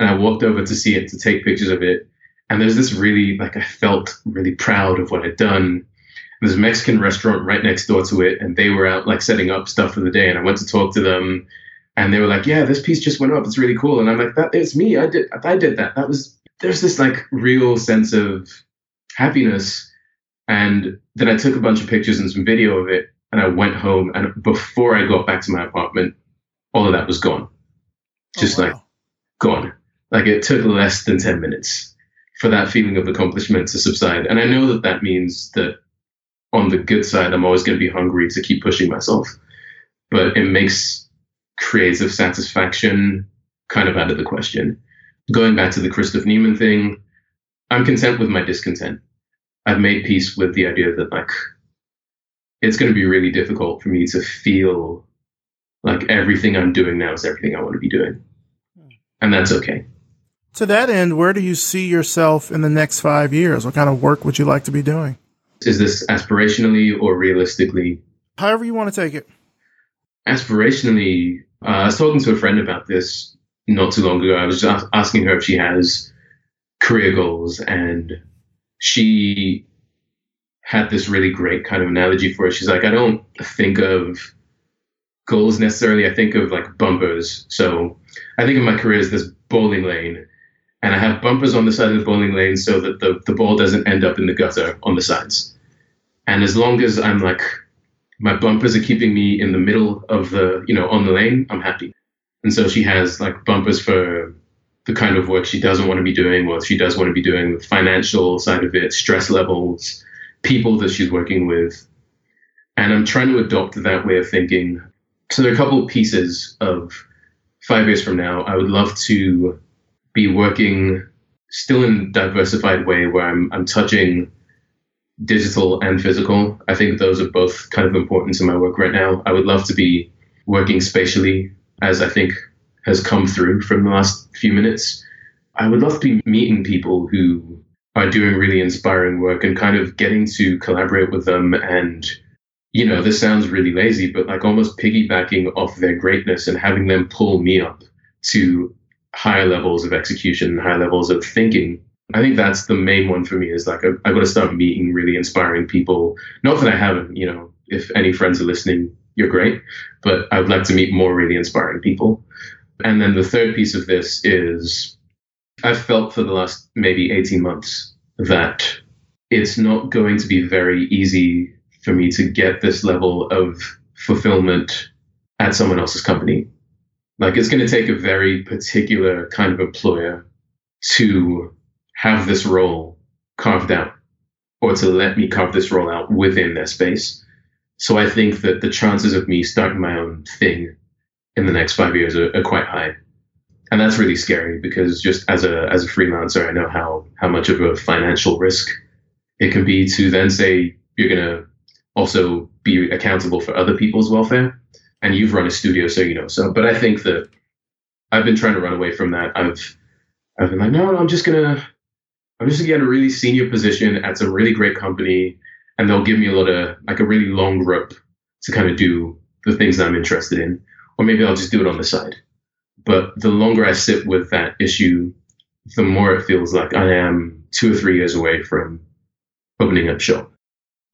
and i walked over to see it to take pictures of it and there's this really like i felt really proud of what i'd done. There's a mexican restaurant right next door to it and they were out like setting up stuff for the day and i went to talk to them and they were like yeah this piece just went up. It's really cool. And i'm like that it's me. I did i did that. That was there's this like real sense of happiness. And then I took a bunch of pictures and some video of it, and I went home. And before I got back to my apartment, all of that was gone, oh, just oh, wow. like gone. Like it took less than ten minutes for that feeling of accomplishment to subside. And I know that that means that on the good side, I'm always going to be hungry to keep pushing myself. But it makes creative satisfaction kind of out of the question. Going back to the Christoph Niemann thing, I'm content with my discontent. I've made peace with the idea that like it's going to be really difficult for me to feel like everything I'm doing now is everything I want to be doing. And that's okay. To that end, where do you see yourself in the next five years? What kind of work would you like to be doing? Is this aspirationally or realistically? However, you want to take it. Aspirationally, uh, I was talking to a friend about this not too long ago. I was just asking her if she has career goals, and she had this really great kind of analogy for it. She's like, I don't think of goals necessarily. I think of like bumpers. So I think of my career as this bowling lane, and I have bumpers on the side of the bowling lane so that the, the ball doesn't end up in the gutter on the sides. And as long as I'm like, my bumpers are keeping me in the middle of the, you know, on the lane, I'm happy. And so she has like bumpers for the kind of work she doesn't want to be doing, what she does want to be doing, the financial side of it, stress levels, people that she's working with. And I'm trying to adopt that way of thinking. So there are a couple of pieces of five years from now. I would love to be working still in a diversified way where I'm, I'm touching digital and physical. I think those are both kind of important to my work right now. I would love to be working spatially, as I think has come through from the last few minutes. I would love to be meeting people who are doing really inspiring work and kind of getting to collaborate with them and you know this sounds really lazy but like almost piggybacking off their greatness and having them pull me up to higher levels of execution higher levels of thinking I think that's the main one for me is like I've, got to start meeting really inspiring people. Not that I haven't, you know, if any friends are listening, you're great, but I would like to meet more really inspiring people. And then the third piece of this is I've felt for the last maybe 18 months that it's not going to be very easy for me to get this level of fulfillment at someone else's company. Like it's going to take a very particular kind of employer to have this role carved out or to let me carve this role out within their space. So I think that the chances of me starting my own thing in the next five years are, are quite high. And that's really scary because just as a as a freelancer, I know how how much of a financial risk it can be to then say you're gonna also be accountable for other people's welfare. And you've run a studio, so you know. So, but I think that I've been trying to run away from that. I've I've been like, no, no I'm just gonna I'm just gonna get a really senior position at some really great company, and they'll give me a lot of like a really long rope to kind of do the things that I'm interested in, or maybe I'll just do it on the side. But the longer I sit with that issue, the more it feels like I am two or three years away from opening up shop.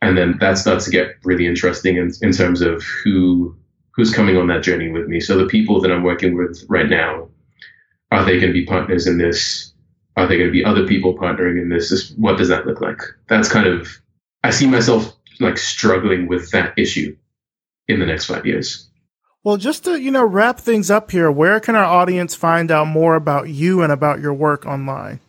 And then that starts to get really interesting in, in terms of who who's coming on that journey with me. So the people that I'm working with right now, are they going to be partners in this? Are there going to be other people partnering in this? What does that look like? That's kind of I see myself like struggling with that issue in the next five years. Well, just to, you know, wrap things up here, where can our audience find out more about you and about your work online?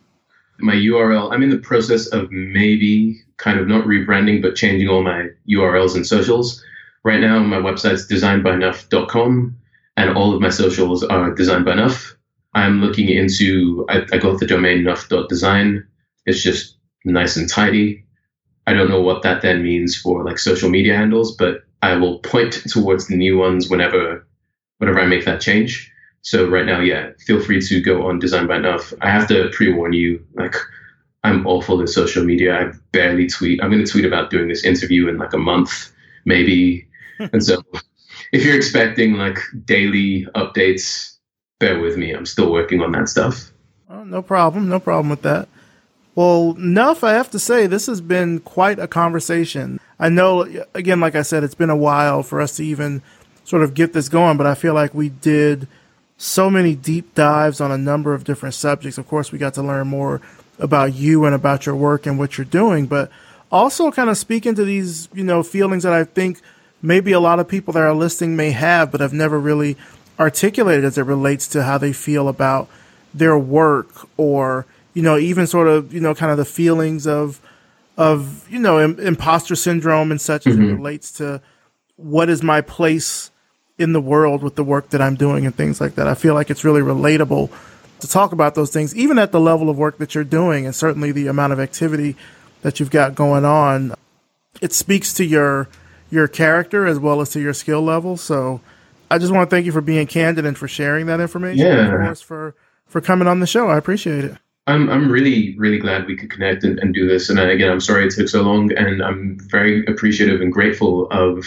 My URL, I'm in the process of maybe kind of not rebranding, but changing all my URLs and socials. Right now, my website's designbynuff.com, and all of my socials are designed by Nuff. I'm looking into, I, I got the domain nuff.design. It's just nice and tidy. I don't know what that then means for like social media handles, but I will point towards the new ones whenever whenever I make that change. So right now, yeah, feel free to go on Design by Nuff. I have to pre-warn you, like I'm awful in social media. I barely tweet. I'm going to tweet about doing this interview in like a month, maybe. and so if you're expecting like daily updates, bear with me. I'm still working on that stuff. Oh, no problem. No problem with that. Well, Nuff, I have to say, this has been quite a conversation. I know, again, like I said, it's been a while for us to even sort of get this going, but I feel like we did so many deep dives on a number of different subjects. Of course, we got to learn more about you and about your work and what you're doing, but also kind of speak into these, you know, feelings that I think maybe a lot of people that are listening may have, but have never really articulated as it relates to how they feel about their work or you know, even sort of, you know, kind of the feelings of, of, you know, Im- imposter syndrome and such as it Mhm. relates to what is my place in the world with the work that I'm doing and things like that. I feel like it's really relatable to talk about those things, even at the level of work that you're doing and certainly the amount of activity that you've got going on. It speaks to your, your character as well as to your skill level. So I just want to thank you for being candid and for sharing that information. and Yeah. Of course, for, for coming on the show. I appreciate it. I'm I'm really really glad we could connect and, and do this. And uh, again, I'm sorry it took so long, and I'm very appreciative and grateful of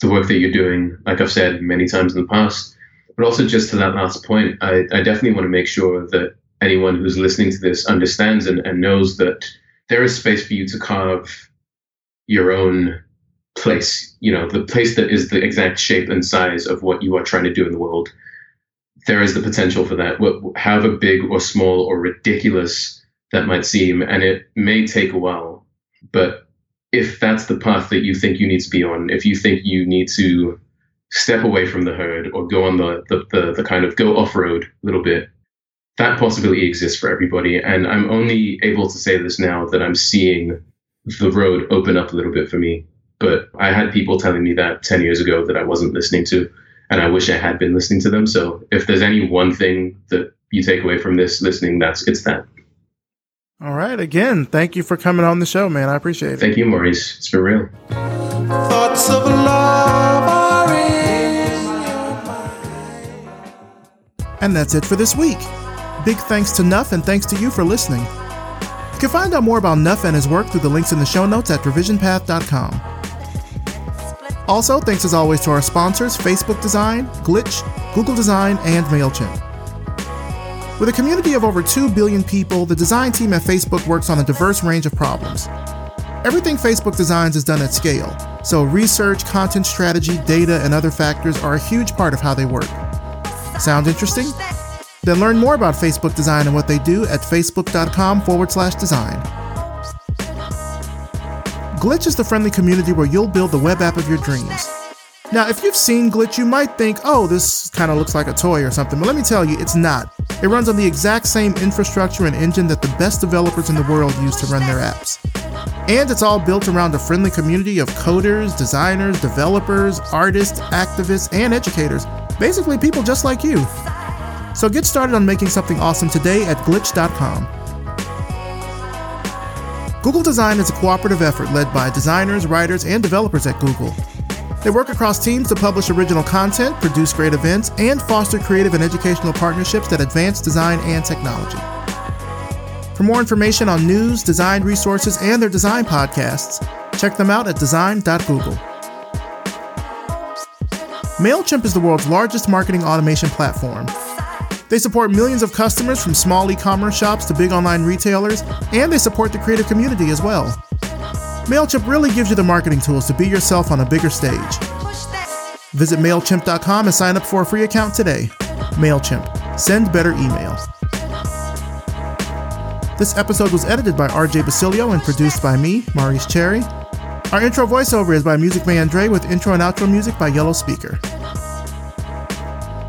the work that you're doing. Like I've said many times in the past, but also just to that last point, I, I definitely want to make sure that anyone who's listening to this understands and, and knows that there is space for you to carve your own place. You know, the place that is the exact shape and size of what you are trying to do in the world there is the potential for that, however big or small or ridiculous that might seem, and it may take a while. But if that's the path that you think you need to be on, if you think you need to step away from the herd or go on the the, the, the kind of go off road a little bit, that possibility exists for everybody. And I'm only able to say this now that I'm seeing the road open up a little bit for me. But I had people telling me that 10 years ago that I wasn't listening to and I wish I had been listening to them. So if there's any one thing that you take away from this listening, that's it's that. All right. Again, thank you for coming on the show, man. I appreciate it. Thank you, Maurice. It's for real. Thoughts of love are in And that's it for this week. Big thanks to Nuff and thanks to you for listening. You can find out more about Nuff and his work through the links in the show notes at revisionpath.com. Also, thanks as always to our sponsors Facebook Design, Glitch, Google Design, and MailChimp. With a community of over 2 billion people, the design team at Facebook works on a diverse range of problems. Everything Facebook designs is done at scale, so research, content strategy, data, and other factors are a huge part of how they work. Sound interesting? Then learn more about Facebook design and what they do at facebook.com forward slash design. Glitch is the friendly community where you'll build the web app of your dreams. Now, if you've seen Glitch, you might think, oh, this kind of looks like a toy or something, but let me tell you, it's not. It runs on the exact same infrastructure and engine that the best developers in the world use to run their apps. And it's all built around a friendly community of coders, designers, developers, artists, activists, and educators. Basically, people just like you. So get started on making something awesome today at glitch.com. Google Design is a cooperative effort led by designers, writers, and developers at Google. They work across teams to publish original content, produce great events, and foster creative and educational partnerships that advance design and technology. For more information on news, design resources, and their design podcasts, check them out at design.google. MailChimp is the world's largest marketing automation platform. They support millions of customers from small e commerce shops to big online retailers, and they support the creative community as well. MailChimp really gives you the marketing tools to be yourself on a bigger stage. Visit MailChimp.com and sign up for a free account today. MailChimp. Send better email. This episode was edited by RJ Basilio and produced by me, Maurice Cherry. Our intro voiceover is by Music Man Dre with intro and outro music by Yellow Speaker.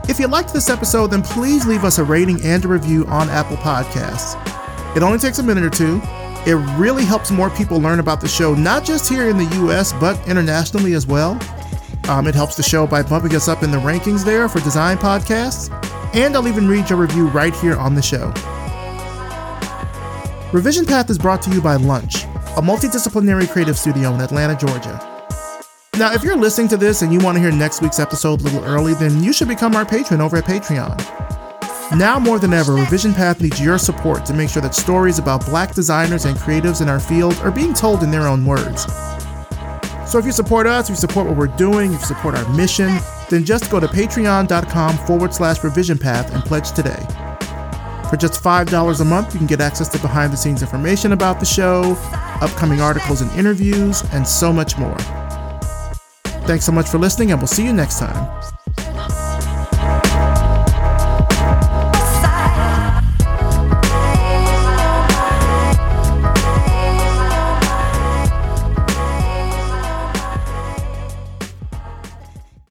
If you liked this episode, then please leave us a rating and a review on Apple Podcasts. It only takes a minute or two. It really helps more people learn about the show, not just here in the US, but internationally as well. Um, it helps the show by bumping us up in the rankings there for design podcasts, and I'll even read your review right here on the show. Revision Path is brought to you by Lunch, a multidisciplinary creative studio in Atlanta, Georgia. Now, if you're listening to this and you want to hear next week's episode a little early, then you should become our patron over at Patreon. Now more than ever, Revision Path needs your support to make sure that stories about black designers and creatives in our field are being told in their own words. So if you support us, if you support what we're doing, if you support our mission, then just go to patreon.com forward slash revision path and pledge today. For just $5 a month, you can get access to behind the scenes information about the show, upcoming articles and interviews, and so much more. Thanks so much for listening, and we'll see you next time.